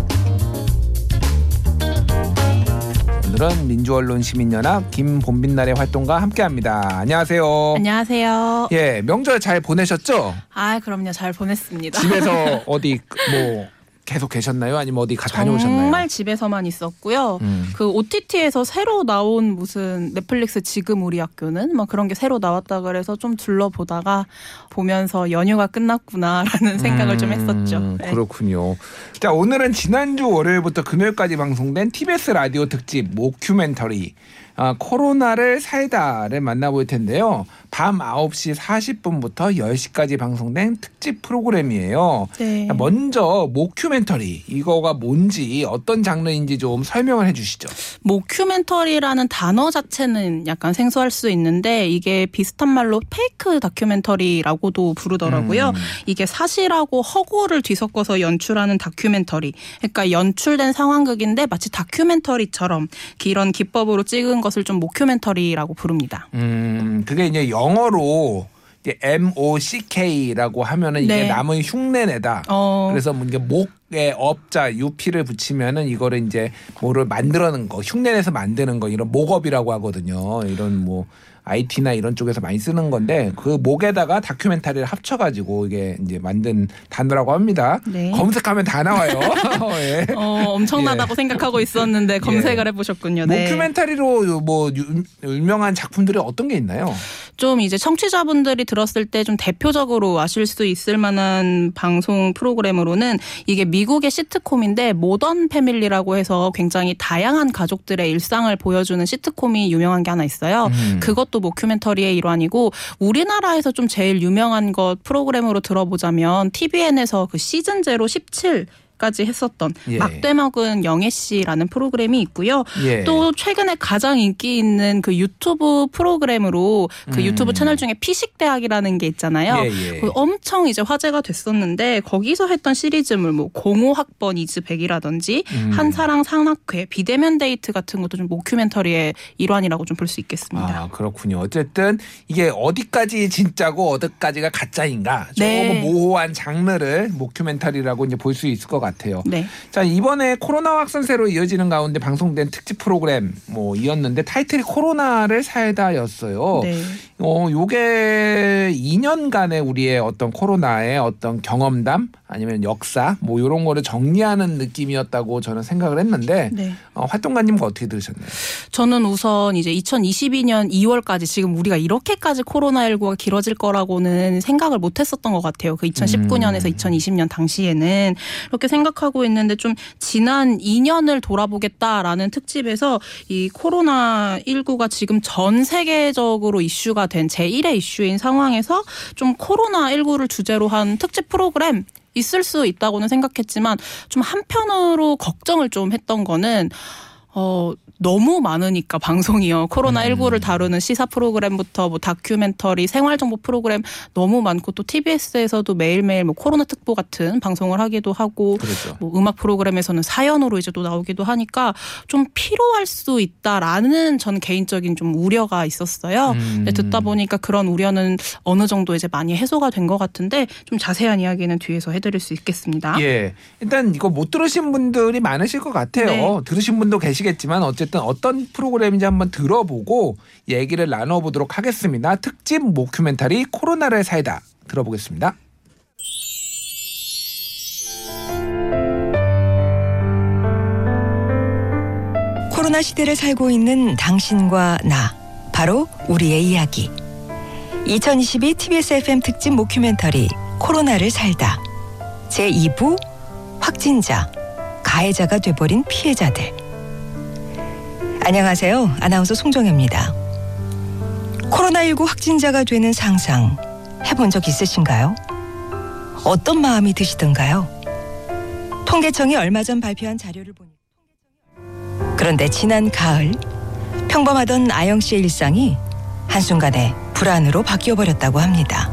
오늘은 민주언론 시민연합 김본빈날의 활동과 함께합니다. 안녕하세요. 안녕하세요. 예, 명절 잘 보내셨죠? 아, 그럼요. 잘 보냈습니다. 집에서 어디 뭐 계속 계셨나요? 아니면 어디 가 다녀오셨나요? 정말 집에서만 있었고요. 음. 그 OTT에서 새로 나온 무슨 넷플릭스 지금 우리 학교는 막 그런 게 새로 나왔다 그래서 좀 둘러보다가 보면서 연휴가 끝났구나라는 생각을 좀 했었죠. 음, 네. 그렇군요. 자 오늘은 지난주 월요일부터 금요일까지 방송된 TBS 라디오 특집 모큐멘터리 아, 코로나를 살다를 만나볼 텐데요. 밤 9시 40분부터 10시까지 방송된 특집 프로그램이에요. 네. 먼저 모큐멘터리 이거가 뭔지 어떤 장르인지 좀 설명을 해주시죠. 모큐멘터리라는 단어 자체는 약간 생소할 수 있는데 이게 비슷한 말로 페이크 다큐멘터리라고도 부르더라고요. 음. 이게 사실하고 허구를 뒤섞어서 연출하는 다큐멘터리. 그러니까 연출된 상황극인데 마치 다큐멘터리처럼 이런 기법으로 찍은 것을 좀 모큐멘터리라고 부릅니다. 음, 그게 이제 영어로 이제 M O C K라고 하면은 이게 네. 남의 흉내내다. 어, 그래서 뭐 이게 목에 업자 유피를 붙이면은 이거를 이제 뭐를 만들어는 거 흉내내서 만드는 거 이런 목업이라고 하거든요. 이런 뭐 IT나 이런 쪽에서 많이 쓰는 건데 그 목에다가 다큐멘터리를 합쳐가지고 이게 이제 만든 단어라고 합니다. 네. 검색하면 다 나와요. 예. 어, 엄청나다고 생각하고 있었는데 검색을 해보셨군요. 네. 모큐멘터리로 뭐 유- 유명한 작품들이 어떤 게 있나요? 좀 이제 청취자분들이 들었을 때 좀 대표적으로 아실 수 있을 만한 방송 프로그램으로는 이게 미국의 시트콤인데 모던 패밀리라고 해서 굉장히 다양한 가족들의 일상을 보여주는 시트콤이 유명한 게 하나 있어요. 음. 그것도 모큐멘터리의 일환이고 우리나라에서 좀 제일 유명한 것 프로그램으로 들어보자면 TVN에서 그 시즌 제로 17 까지 했었던 예. 막돼먹은 영애 씨라는 프로그램이 있고요. 예. 또 최근에 가장 인기 있는 그 유튜브 프로그램으로 그 음. 유튜브 채널 중에 피식대학이라는 게 있잖아요. 예, 예. 그 엄청 이제 화제가 됐었는데 거기서 했던 시리즈물 뭐 05학번 is back이라든지 음. 한사랑 산악회 비대면 데이트 같은 것도 좀 mockumentary의 일환이라고 좀 볼 수 있겠습니다. 아 그렇군요. 어쨌든 이게 어디까지 진짜고 어디까지가 가짜인가 조금 네. 모호한 장르를 mockumentary라고 이제 볼 수 있을 것 같아요. 네. 자 이번에 코로나 확산세로 이어지는 가운데 방송된 특집 프로그램 뭐 이었는데 타이틀이 코로나를 살다였어요. 네. 어 요게 2년간의 우리의 어떤 코로나의 어떤 경험담 아니면 역사 뭐 이런 거를 정리하는 느낌이었다고 저는 생각을 했는데 네. 어, 활동가님과 어떻게 들으셨나요? 저는 우선 이제 2022년 2월까지 지금 우리가 이렇게까지 코로나19가 길어질 거라고는 생각을 못 했었던 것 같아요. 그 2019년에서 음. 2020년 당시에는. 그렇게 생각하고 있는데 좀 지난 2년을 돌아보겠다라는 특집에서 이 코로나19가 지금 전 세계적으로 이슈가 된 제1의 이슈인 상황에서 좀 코로나19를 주제로 한 특집 프로그램 있을 수 있다고는 생각했지만 좀 한편으로 걱정을 좀 했던 거는 어, 너무 많으니까 방송이요. 코로나19를 다루는 시사 프로그램부터 뭐 다큐멘터리, 생활정보 프로그램 너무 많고 또 TBS에서도 매일매일 뭐 코로나 특보 같은 방송을 하기도 하고 그렇죠. 뭐 음악 프로그램에서는 사연으로 이제 또 나오기도 하니까 좀 피로할 수 있다라는 전 개인적인 좀 우려가 있었어요. 음. 근데 듣다 보니까 그런 우려는 어느 정도 이제 많이 해소가 된 것 같은데 좀 자세한 이야기는 뒤에서 해드릴 수 있겠습니다. 예. 일단 이거 못 들으신 분들이 많으실 것 같아요. 네. 들으신 분도 계시겠지만 어쨌든 어떤 프로그램인지 한번 들어보고 얘기를 나눠보도록 하겠습니다. 특집 모큐멘터리 코로나를 살다 들어보겠습니다. 코로나 시대를 살고 있는 당신과 나, 바로 우리의 이야기. 2022 TBS FM 특집 모큐멘터리 코로나를 살다. 제2부 확진자, 가해자가 돼버린 피해자들. 안녕하세요. 아나운서 송정혜입니다. 코로나19 확진자가 되는 상상 해본 적 있으신가요? 어떤 마음이 드시던가요? 통계청이 얼마 전 발표한 자료를 보니 그런데 지난 가을 평범하던 아영 씨의 일상이 한순간에 불안으로 바뀌어 버렸다고 합니다.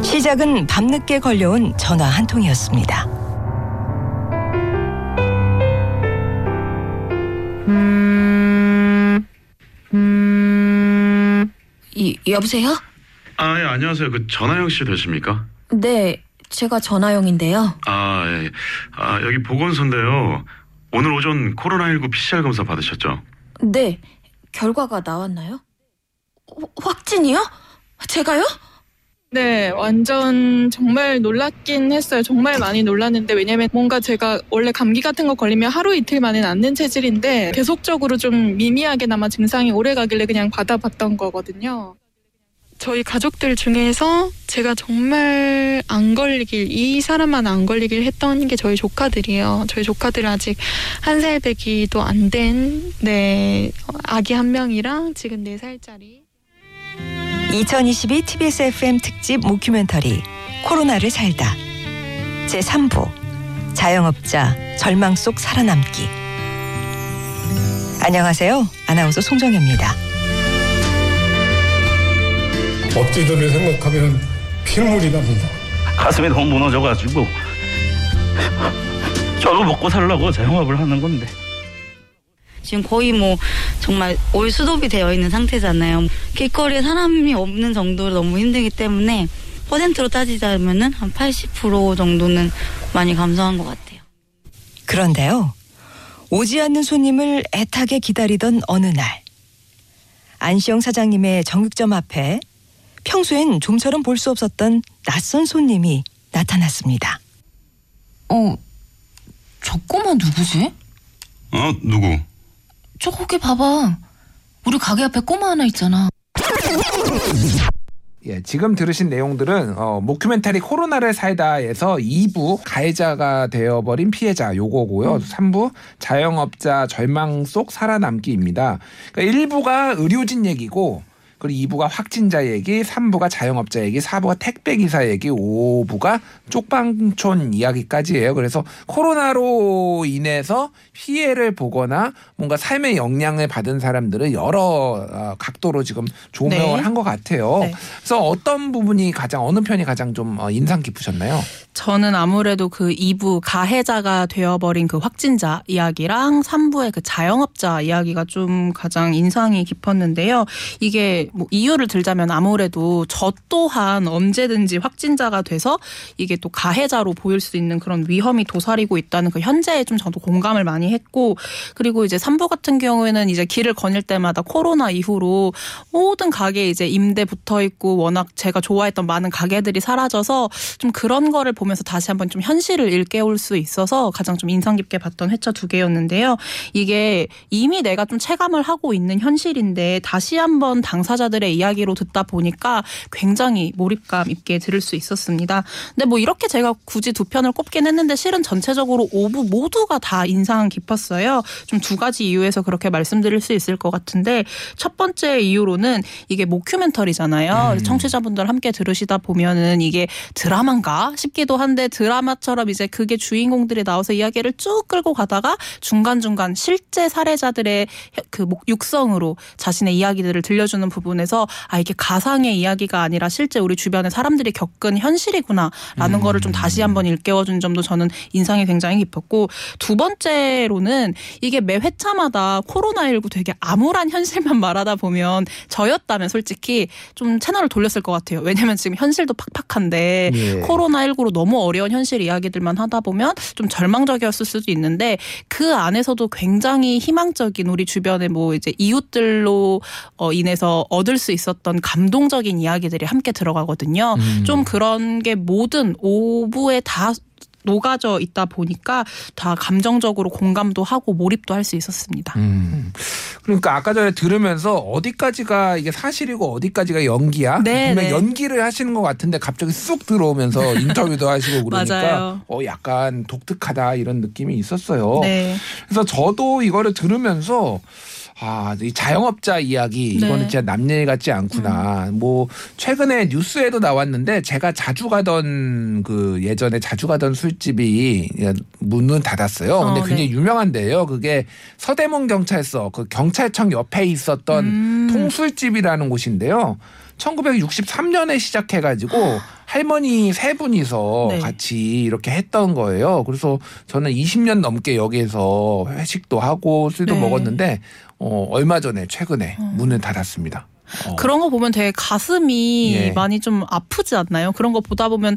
시작은 밤늦게 걸려온 전화 한 통이었습니다. 여보세요? 아, 예, 안녕하세요. 그 전하영 씨 되십니까? 네, 제가 전화영인데요. 아, 예. 아, 여기 보건소인데요. 오늘 오전 코로나19 PCR 검사 받으셨죠? 네, 결과가 나왔나요? 어, 확진이요? 제가요? 네, 완전 정말 놀랐긴 했어요. 정말 많이 놀랐는데 왜냐면 뭔가 제가 원래 감기 같은 거 걸리면 하루 이틀 만에 낫는 체질인데 계속적으로 좀 미미하게나마 증상이 오래 가길래 그냥 받아봤던 거거든요. 저희 가족들 중에서 제가 정말 안 걸리길 이 사람만 안 걸리길 했던 게 저희 조카들이에요. 저희 조카들 아직 한살 배기도 안 된 네, 아기 한 명이랑 지금 네 살짜리 2022 TBS FM 특집 모큐멘터리 코로나를 살다 제3부 자영업자 절망 속 살아남기 안녕하세요. 아나운서 송정혜입니다. 업체들을 생각하면 피눈물이 납니다. 가슴이 너무 무너져가지고 저도 먹고 살려고 자영업을 하는 건데 지금 거의 뭐 정말 올 수도비 되어 있는 상태잖아요. 길거리에 사람이 없는 정도로 너무 힘들기 때문에 퍼센트로 따지자면은 한 80% 정도는 많이 감소한 것 같아요. 그런데요. 오지 않는 손님을 애타게 기다리던 어느 날 안시영 사장님의 정육점 앞에 평소엔 좀처럼 볼 수 없었던 낯선 손님이 나타났습니다. 어, 저 꼬마 누구지? 어, 누구? 저기 봐봐. 우리 가게 앞에 꼬마 하나 있잖아. 예, 지금 들으신 내용들은 어, 모큐멘터리 코로나를 살다에서 2부 가해자가 되어버린 피해자 요거고요. 3부 자영업자 절망 속 살아남기입니다. 그러니까 1부가 의료진 얘기고 그리고 2부가 확진자 얘기, 3부가 자영업자 얘기, 4부가 택배 기사 얘기, 5부가 쪽방촌 이야기까지예요. 그래서 코로나로 인해서 피해를 보거나 뭔가 삶의 영향을 받은 사람들을 여러 어, 각도로 지금 조명을 네. 한것 같아요. 네. 그래서 어떤 부분이 가장 어느 편이 가장 좀 어, 인상 깊으셨나요? 저는 아무래도 그 2부 가해자가 되어버린 그 확진자 이야기랑 3부의 그 자영업자 이야기가 좀 가장 인상이 깊었는데요. 이게 뭐 이유를 들자면 아무래도 저 또한 언제든지 확진자가 돼서 이게 또 가해자로 보일 수 있는 그런 위험이 도사리고 있다는 그 현재에 좀 저도 공감을 많이 했고 그리고 이제 3부 같은 경우에는 이제 길을 거닐 때마다 코로나 이후로 모든 가게에 이제 임대 붙어 있고 워낙 제가 좋아했던 많은 가게들이 사라져서 좀 그런 거를 보면서 다시 한번 좀 현실을 일깨울 수 있어서 가장 좀 인상 깊게 봤던 회차 두 개였는데요. 이게 이미 내가 좀 체감을 하고 있는 현실인데 다시 한번 당사 자들의 이야기로 듣다 보니까 굉장히 몰입감 있게 들을 수 있었습니다. 근데 뭐 이렇게 제가 굳이 두 편을 꼽긴 했는데 실은 전체적으로 5부 모두가 다 인상 깊었어요. 좀 두 가지 이유에서 그렇게 말씀드릴 수 있을 것 같은데 첫 번째 이유로는 이게 모큐멘터리잖아요. 음. 청취자분들 함께 들으시다 보면은 이게 드라마인가 싶기도 한데 드라마처럼 이제 그게 주인공들이 나와서 이야기를 쭉 끌고 가다가 중간중간 실제 사례자들의 그 목- 육성으로 자신의 이야기들을 들려주는 부분 에서 아 이게 가상의 이야기가 아니라 실제 우리 주변의 사람들이 겪은 현실이구나라는 음. 거를 좀 다시 한번 일깨워준 점도 저는 인상이 굉장히 깊었고 두 번째로는 이게 매 회차마다 코로나19 되게 암울한 현실만 말하다 보면 저였다면 솔직히 좀 채널을 돌렸을 것 같아요. 왜냐면 지금 현실도 팍팍한데 예. 코로나19로 너무 어려운 현실 이야기들만 하다 보면 좀 절망적이었을 수도 있는데 그 안에서도 굉장히 희망적인 우리 주변의 뭐 이제 이웃들로 어 인해서 얻을 수 있었던 감동적인 이야기들이 함께 들어가거든요. 음. 좀 그런 게 모든 오부에 다 녹아져 있다 보니까 다 감정적으로 공감도 하고 몰입도 할 수 있었습니다. 음. 그러니까 아까 전에 들으면서 어디까지가 이게 사실이고 어디까지가 연기야? 네, 분명 네. 연기를 하시는 것 같은데 갑자기 쑥 들어오면서 인터뷰도 하시고 그러니까. 어 약간 독특하다 이런 느낌이 있었어요. 네. 그래서 저도 이거를 들으면서 아, 이 자영업자 이야기 네. 이거는 진짜 남 얘기 같지 않구나. 뭐 최근에 뉴스에도 나왔는데 제가 자주 가던 그 예전에 자주 가던 술집이 문은 닫았어요. 근데 어, 굉장히 네. 유명한데요. 그게 서대문 경찰서 그 경찰청 옆에 있었던 음. 통술집이라는 곳인데요. 1963년에 시작해가지고 할머니 세 분이서 네. 같이 이렇게 했던 거예요. 그래서 저는 20년 넘게 여기에서 회식도 하고 술도 네. 먹었는데 어, 얼마 전에 최근에 문을 닫았습니다. 어. 그런 거 보면 되게 가슴이 예. 많이 좀 아프지 않나요? 그런 거 보다 보면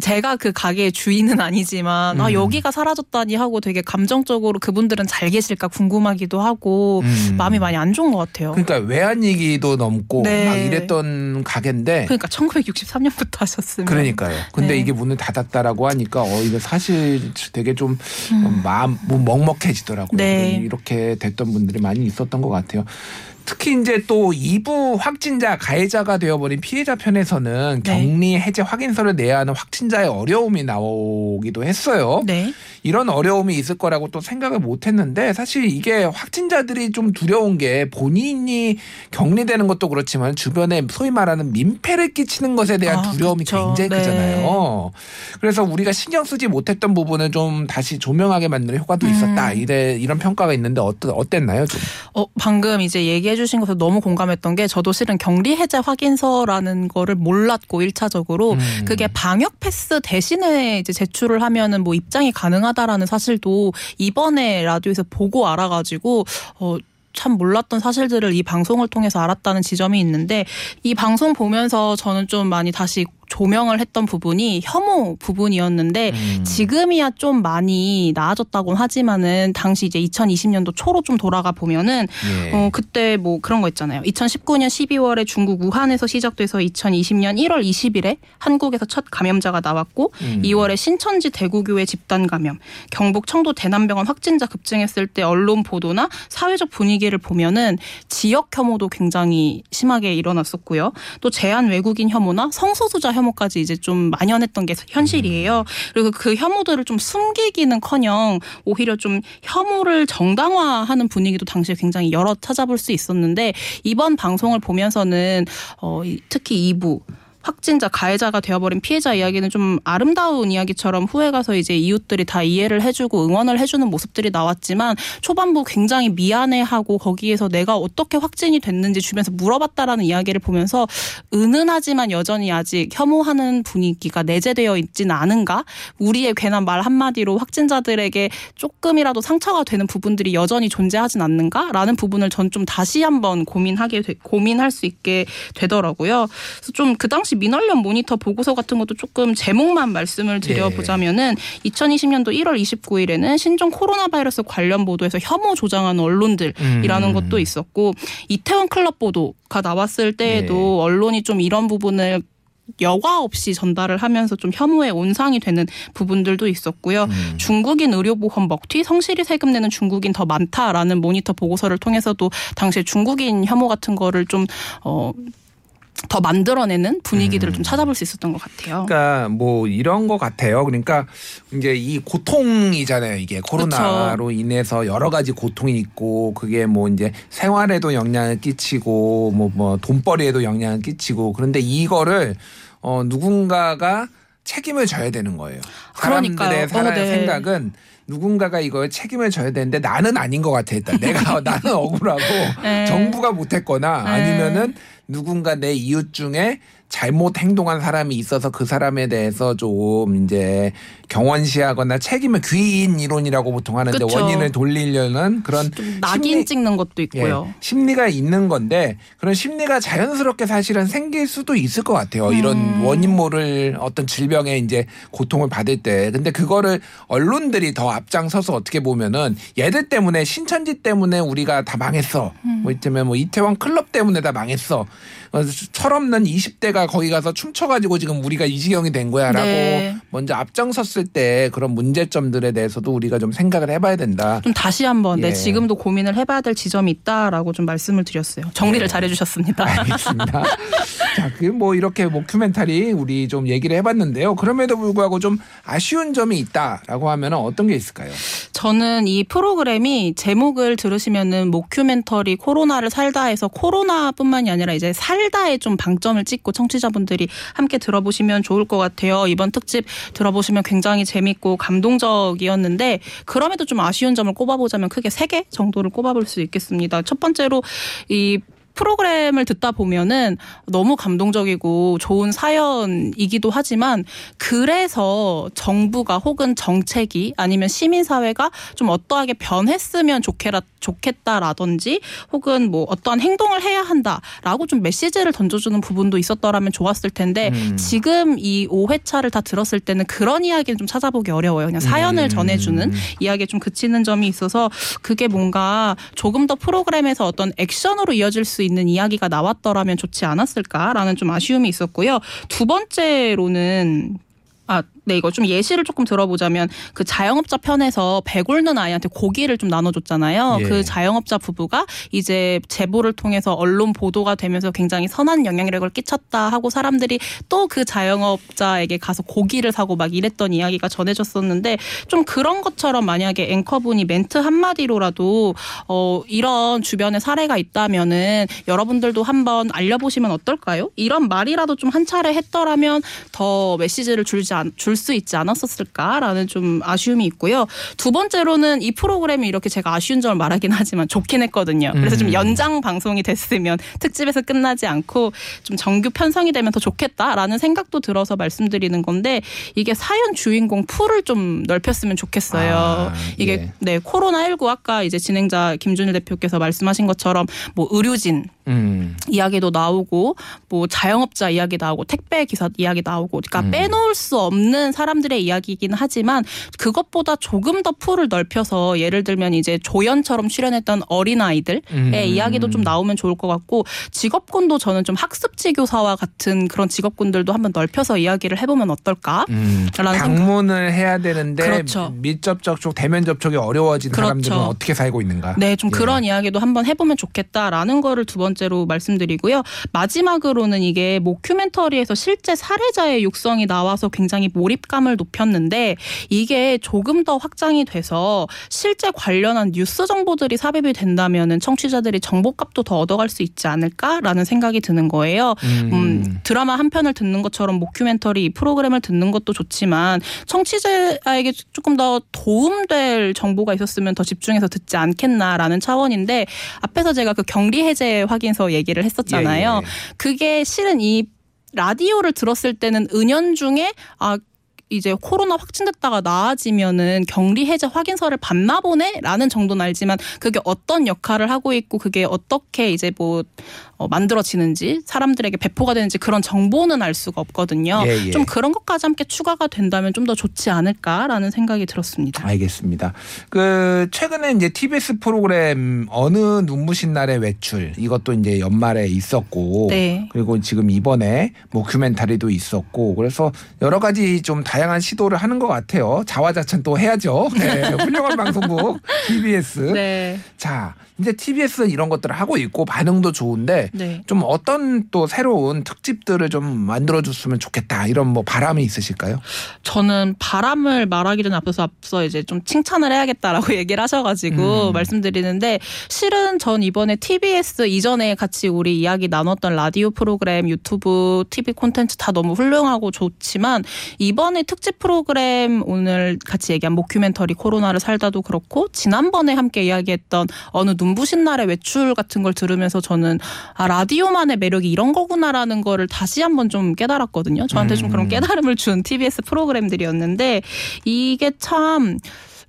제가 그 가게의 주인은 아니지만 아 음. 여기가 사라졌다니 하고 되게 감정적으로 그분들은 잘 계실까 궁금하기도 하고 음. 마음이 많이 안 좋은 것 같아요. 그러니까 외환 위기도 넘고 네. 막 이랬던 가게인데 그러니까 1963년부터 하셨으면 그러니까요. 근데 네. 이게 문을 닫았다라고 하니까 어 이거 사실 되게 좀 음. 어, 마음 뭐 먹먹해지더라고요. 네. 이렇게 됐던 분들이 많이 있었던 것 같아요. 특히 이제 또 2부 확진자 가해자가 되어버린 피해자 편에서는 네. 격리 해제 확인서를 내야 하는 확진자의 어려움이 나오기도 했어요. 네. 이런 어려움이 있을 거라고 또 생각을 못 했는데 사실 이게 확진자들이 좀 두려운 게 본인이 격리되는 것도 그렇지만 주변에 소위 말하는 민폐를 끼치는 것에 대한 아, 두려움이 그쵸. 굉장히 네. 크잖아요. 그래서 우리가 신경 쓰지 못했던 부분은 좀 다시 조명하게 만드는 효과도 음. 있었다. 이래 이런 평가가 있는데 어떠, 어땠나요, 좀? 어, 방금 이제 얘기해 주신 것에 너무 공감했던 게 저도 실은 격리 해제 확인서라는 거를 몰랐고 일차적으로 음. 그게 방역 패스 대신에 이제 제출을 하면은 뭐 입장이 가능하다라는 사실도 이번에 라디오에서 보고 알아가지고 어, 참 몰랐던 사실들을 이 방송을 통해서 알았다는 지점이 있는데 이 방송 보면서 저는 좀 많이 다시 조명을 했던 부분이 혐오 부분이었는데 음. 지금이야 좀 많이 나아졌다곤 하지만은 당시 이제 2020년도 초로 좀 돌아가 보면은 예. 어 그때 뭐 그런 거 있잖아요. 2019년 12월에 중국 우한에서 시작돼서 2020년 1월 20일에 한국에서 첫 감염자가 나왔고 음. 2월에 신천지 대구교회 집단 감염, 경북 청도 대남병원 확진자 급증했을 때 언론 보도나 사회적 분위기를 보면은 지역 혐오도 굉장히 심하게 일어났었고요. 또 제한 외국인 혐오나 성소수자 혐오까지 이제 좀 만연했던 게 현실이에요. 그리고 그 혐오들을 좀 숨기기는커녕 오히려 좀 혐오를 정당화하는 분위기도 당시에 굉장히 여러 찾아볼 수 있었는데 이번 방송을 보면서는 어, 이- 특히 2부 확진자 가해자가 되어버린 피해자 이야기는 좀 아름다운 이야기처럼 후에 가서 이제 이웃들이 다 이해를 해주고 응원을 해주는 모습들이 나왔지만 초반부 굉장히 미안해하고 거기에서 내가 어떻게 확진이 됐는지 주변에서 물어봤다라는 이야기를 보면서 은은하지만 여전히 아직 혐오하는 분위기가 내재되어 있지는 않은가 우리의 괜한 말 한마디로 확진자들에게 조금이라도 상처가 되는 부분들이 여전히 존재하진 않는가라는 부분을 전 좀 다시 한번 고민하게 되- 고민할 수 있게 되더라고요. 그래서 좀 그 당시 민원련 모니터 보고서 같은 것도 조금 제목만 말씀을 드려보자면은 2020년도 1월 29일에는 신종 코로나 바이러스 관련 보도에서 혐오 조장하는 언론들이라는 음. 것도 있었고 이태원 클럽 보도가 나왔을 때에도 언론이 좀 이런 부분을 여과 없이 전달을 하면서 좀 혐오의 온상이 되는 부분들도 있었고요. 음. 중국인 의료보험 먹튀 성실히 세금 내는 중국인 더 많다라는 모니터 보고서를 통해서도 당시에 중국인 혐오 같은 거를 좀 어. 더 만들어내는 분위기들을 좀 찾아볼 수 있었던 것 같아요. 그러니까 뭐 이런 것 같아요. 그러니까 이제 이 고통이잖아요. 이게 코로나로 인해서 여러 가지 고통이 있고 그게 뭐 이제 생활에도 영향을 끼치고 뭐 뭐 돈벌이에도 영향을 끼치고 그런데 이거를 어 누군가가 책임을 져야 되는 거예요. 사람들의 그러니까요. 살아야 어, 네. 생각은 누군가가 이걸 책임을 져야 되는데 나는 아닌 것 같아 일단 내가 나는 억울하고 네. 정부가 못했거나 네. 아니면은 누군가 내 이웃 중에 잘못 행동한 사람이 있어서 그 사람에 대해서 좀 이제 경원시하거나 책임을 귀인 이론이라고 보통 하는데 그쵸. 원인을 돌리려는 그런 낙인 심리- 찍는 것도 있고요. 예, 심리가 있는 건데 그런 심리가 자연스럽게 사실은 생길 수도 있을 것 같아요. 이런 음. 원인 모를 어떤 질병에 이제 고통을 받을 때. 근데 그거를 언론들이 더 앞장서서 어떻게 보면은 얘들 때문에 신천지 때문에 우리가 다 망했어. 음. 뭐 이때면 뭐 이태원 클럽 때문에 다 망했어. 어, 철없는 20대가 거기 가서 춤춰가지고 지금 우리가 이 지경이 된 거야라고 네. 먼저 앞장섰을 때 그런 문제점들에 대해서도 우리가 좀 생각을 해봐야 된다. 좀 다시 한번 예. 네, 지금도 고민을 해봐야 될 지점이 있다라고 좀 말씀을 드렸어요. 정리를 네. 잘해주셨습니다. 알겠습니다. 자, 그 뭐 이렇게 모큐멘터리 우리 좀 얘기를 해봤는데요. 그럼에도 불구하고 좀 아쉬운 점이 있다라고 하면 어떤 게 있을까요? 저는 이 프로그램이 제목을 들으시면은 모큐멘터리 코로나를 살다 해서 코로나뿐만이 아니라 이제 살다에 좀 방점을 찍고 청 취자분들이 함께 들어보시면 좋을 것 같아요. 이번 특집 들어보시면 굉장히 재밌고 감동적이었는데 그럼에도 좀 아쉬운 점을 꼽아보자면 크게 세 개 정도를 꼽아볼 수 있겠습니다. 첫 번째로 이 프로그램을 듣다 보면은 너무 감동적이고 좋은 사연이기도 하지만 그래서 정부가 혹은 정책이 아니면 시민사회가 좀 어떠하게 변했으면 좋겠라, 좋겠다라든지 혹은 뭐 어떠한 행동을 해야 한다라고 좀 메시지를 던져주는 부분도 있었더라면 좋았을 텐데 음. 지금 이 5회차를 다 들었을 때는 그런 이야기는 좀 찾아보기 어려워요. 그냥 사연을 음. 전해주는 이야기에 좀 그치는 점이 있어서 그게 뭔가 조금 더 프로그램에서 어떤 액션으로 이어질 수 있는 이야기가 나왔더라면 좋지 않았을까라는 좀 아쉬움이 있었고요. 두 번째로는 아, 네, 이거 좀 예시를 조금 들어보자면 그 자영업자 편에서 배골는 아이한테 고기를 좀 나눠줬잖아요. 예. 그 자영업자 부부가 이제 제보를 통해서 언론 보도가 되면서 굉장히 선한 영향력을 끼쳤다 하고 사람들이 또 그 자영업자에게 가서 고기를 사고 막 이랬던 이야기가 전해졌었는데 좀 그런 것처럼 만약에 앵커분이 멘트 한마디로라도 어, 이런 주변에 사례가 있다면은 여러분들도 한번 알려보시면 어떨까요? 이런 말이라도 좀 한 차례 했더라면 더 메시지를 줄지 않, 줄수 있지 않았었을까라는 좀 아쉬움이 있고요. 두 번째로는 이 프로그램이 이렇게 제가 아쉬운 점을 말하긴 하지만 좋긴 했거든요. 그래서 좀 음. 연장 방송이 됐으면 특집에서 끝나지 않고 좀 정규 편성이 되면 더 좋겠다라는 생각도 들어서 말씀드리는 건데 이게 사연 주인공 풀을 좀 넓혔으면 좋겠어요. 아, 이게 예. 네 코로나19 아까 이제 진행자 김준일 대표께서 말씀하신 것처럼 뭐 의료진 음. 이야기도 나오고 뭐 자영업자 이야기 나오고 택배 기사 이야기 나오고 그러니까 음. 빼놓을 수 없는 사람들의 이야기이긴 하지만 그것보다 조금 더 풀을 넓혀서 예를 들면 이제 조연처럼 출연했던 어린 아이들의 음. 이야기도 좀 나오면 좋을 것 같고 직업군도 저는 좀 학습지 교사와 같은 그런 직업군들도 한번 넓혀서 이야기를 해보면 어떨까? 음, 라는 방문을 해야 되는데 그렇죠. 밀접 접촉, 대면 접촉이 어려워진 그렇죠. 사람들은 어떻게 살고 있는가? 네, 좀 예. 그런 이야기도 한번 해보면 좋겠다라는 거를 두 번째로 말씀드리고요. 마지막으로는 이게 모큐멘터리에서 실제 사례자의 육성이 나와서 굉장히 몰입 감을 높였는데 이게 조금 더 확장이 돼서 실제 관련한 뉴스 정보들이 삽입이 된다면은 청취자들이 정보값도 더 얻어갈 수 있지 않을까라는 생각이 드는 거예요. 음. 음, 드라마 한 편을 듣는 것처럼 모큐멘터리 이 프로그램을 듣는 것도 좋지만 청취자에게 조금 더 도움될 정보가 있었으면 더 집중해서 듣지 않겠나라는 차원인데 앞에서 제가 그 격리 해제 확인서 얘기를 했었잖아요. 예, 예. 그게 실은 이 라디오를 들었을 때는 은연중에 아 이제 코로나 확진됐다가 나아지면은 격리 해제 확인서를 받나 보네라는 정도는 알지만 그게 어떤 역할을 하고 있고 그게 어떻게 이제 뭐 어, 만들어지는지 사람들에게 배포가 되는지 그런 정보는 알 수가 없거든요. 예, 예. 좀 그런 것까지 함께 추가가 된다면 좀 더 좋지 않을까라는 생각이 들었습니다. 알겠습니다. 그 최근에 이제 TBS 프로그램 어느 눈부신 날의 외출 이것도 이제 연말에 있었고 네. 그리고 지금 이번에 모큐멘터리도 있었고 그래서 여러 가지 좀 다양한 시도를 하는 것 같아요. 자화자찬 또 해야죠. 네, 훌륭한 방송국 TBS. 네. 자 이제 TBS는 이런 것들을 하고 있고 반응도 좋은데 네. 좀 어떤 또 새로운 특집들을 좀 만들어줬으면 좋겠다 이런 뭐 바람이 있으실까요? 저는 바람을 말하기 전에 앞서서 앞서 이제 좀 칭찬을 해야겠다라고 얘기를 하셔가지고 음. 말씀드리는데 실은 전 이번에 TBS 이전에 같이 우리 이야기 나눴던 라디오 프로그램, 유튜브, TV 콘텐츠 다 너무 훌륭하고 좋지만 이번에 특집 프로그램 오늘 같이 얘기한 모큐멘터리 코로나를 살다도 그렇고 지난번에 함께 이야기했던 어느 눈부신 날의 외출 같은 걸 들으면서 저는 아 라디오만의 매력이 이런 거구나라는 거를 다시 한번 좀 깨달았거든요. 저한테 좀 그런 음. 깨달음을 준 TBS 프로그램들이었는데 이게 참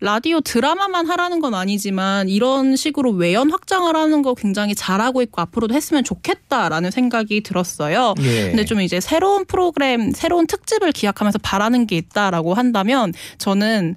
라디오 드라마만 하라는 건 아니지만 이런 식으로 외연 확장을 하는 거 굉장히 잘하고 있고 앞으로도 했으면 좋겠다라는 생각이 들었어요. 예. 근데 좀 이제 새로운 프로그램, 새로운 특집을 기약하면서 바라는 게 있다라고 한다면 저는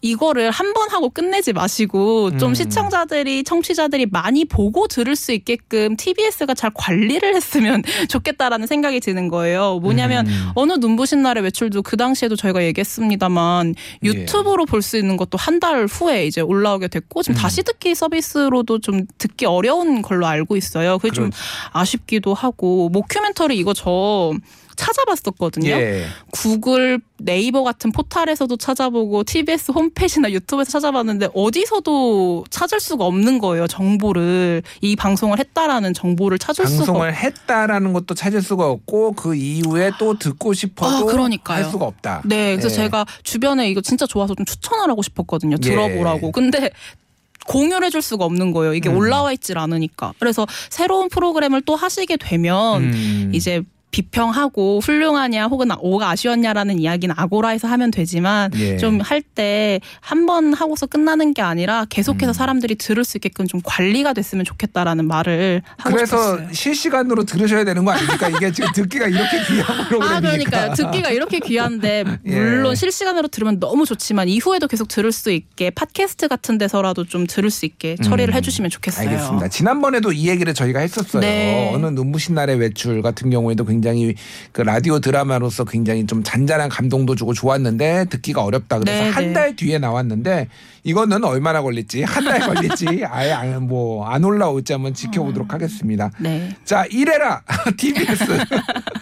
이거를 한 번 하고 끝내지 마시고 좀 음. 시청자들이 청취자들이 많이 보고 들을 수 있게끔 TBS가 잘 관리를 했으면 좋겠다라는 생각이 드는 거예요. 뭐냐면 음. 어느 눈부신 날의 외출도 그 당시에도 저희가 얘기했습니다만 예. 유튜브로 볼수 있는 것도 한 달 후에 이제 올라오게 됐고 지금 음. 다시 듣기 서비스로도 좀 듣기 어려운 걸로 알고 있어요. 그게 좀 그렇지. 아쉽기도 하고 모큐멘터리 이거 저 찾아봤었거든요. 예. 구글 네이버 같은 포탈에서도 찾아보고 TBS 홈페이지나 유튜브에서 찾아봤는데 어디서도 찾을 수가 없는 거예요. 정보를 이 방송을 했다라는 정보를 찾을 수가 방송을 했다라는 것도 찾을 수가 없고 그 이후에 또 듣고 싶어도 아. 할 수가 없다. 네, 그래서 예. 제가 주변에 이거 진짜 좋아서 좀 추천을 하고 싶었거든요. 예. 들어보라고. 근데 공유를 해줄 수가 없는 거예요. 이게 음. 올라와 있질 않으니까. 그래서 새로운 프로그램을 또 하시게 되면 음. 이제 비평하고 훌륭하냐 혹은 오가 아쉬웠냐라는 이야기는 아고라에서 하면 되지만 예. 좀할 때 한 번 하고서 끝나는 게 아니라 계속해서 음. 사람들이 들을 수 있게끔 좀 관리가 됐으면 좋겠다라는 말을 하고 그래서 싶었어요. 실시간으로 들으셔야 되는 거 아닙니까? 이게 지금 듣기가 이렇게 귀한 프로그램이니까. 아, 그러니까요. 듣기가 이렇게 귀한데 예. 물론 실시간으로 들으면 너무 좋지만 이후에도 계속 들을 수 있게 팟캐스트 같은 데서라도 좀 들을 수 있게 처리를 음, 해주시면 좋겠어요. 알겠습니다. 지난번에도 이 얘기를 저희가 했었어요. 네. 어느 눈부신 날의 외출 같은 경우에도 굉장히 그 라디오 드라마로서 굉장히 좀 잔잔한 감동도 주고 좋았는데 듣기가 어렵다. 그래서 네, 한 네. 달 뒤에 나왔는데 이거는 얼마나 걸릴지 한 달 걸릴지 아예 뭐안 올라올지 한번 지켜보도록 하겠습니다. 네. 자 이래라 TBS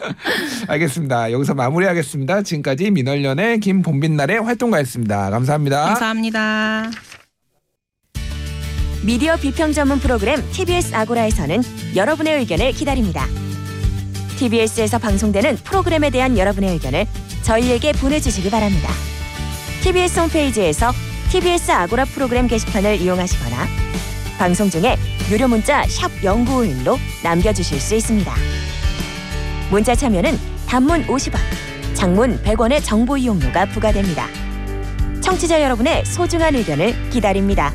알겠습니다. 여기서 마무리하겠습니다. 지금까지 민월련의 김봄빛날의 활동가였습니다. 감사합니다. 감사합니다. 미디어 비평 전문 프로그램 TBS 아고라에서는 여러분의 의견을 기다립니다. TBS에서 방송되는 프로그램에 대한 여러분의 의견을 저희에게 보내주시기 바랍니다. TBS 홈페이지에서 TBS 아고라 프로그램 게시판을 이용하시거나 방송 중에 유료 문자 샵 #0951로 남겨주실 수 있습니다. 문자 참여는 단문 50원, 장문 100원의 정보 이용료가 부과됩니다. 청취자 여러분의 소중한 의견을 기다립니다.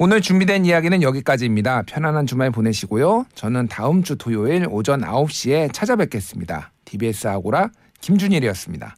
오늘 준비된 이야기는 여기까지입니다. 편안한 주말 보내시고요. 저는 다음 주 토요일 오전 9시에 찾아뵙겠습니다. TBS 아고라 김준일이었습니다.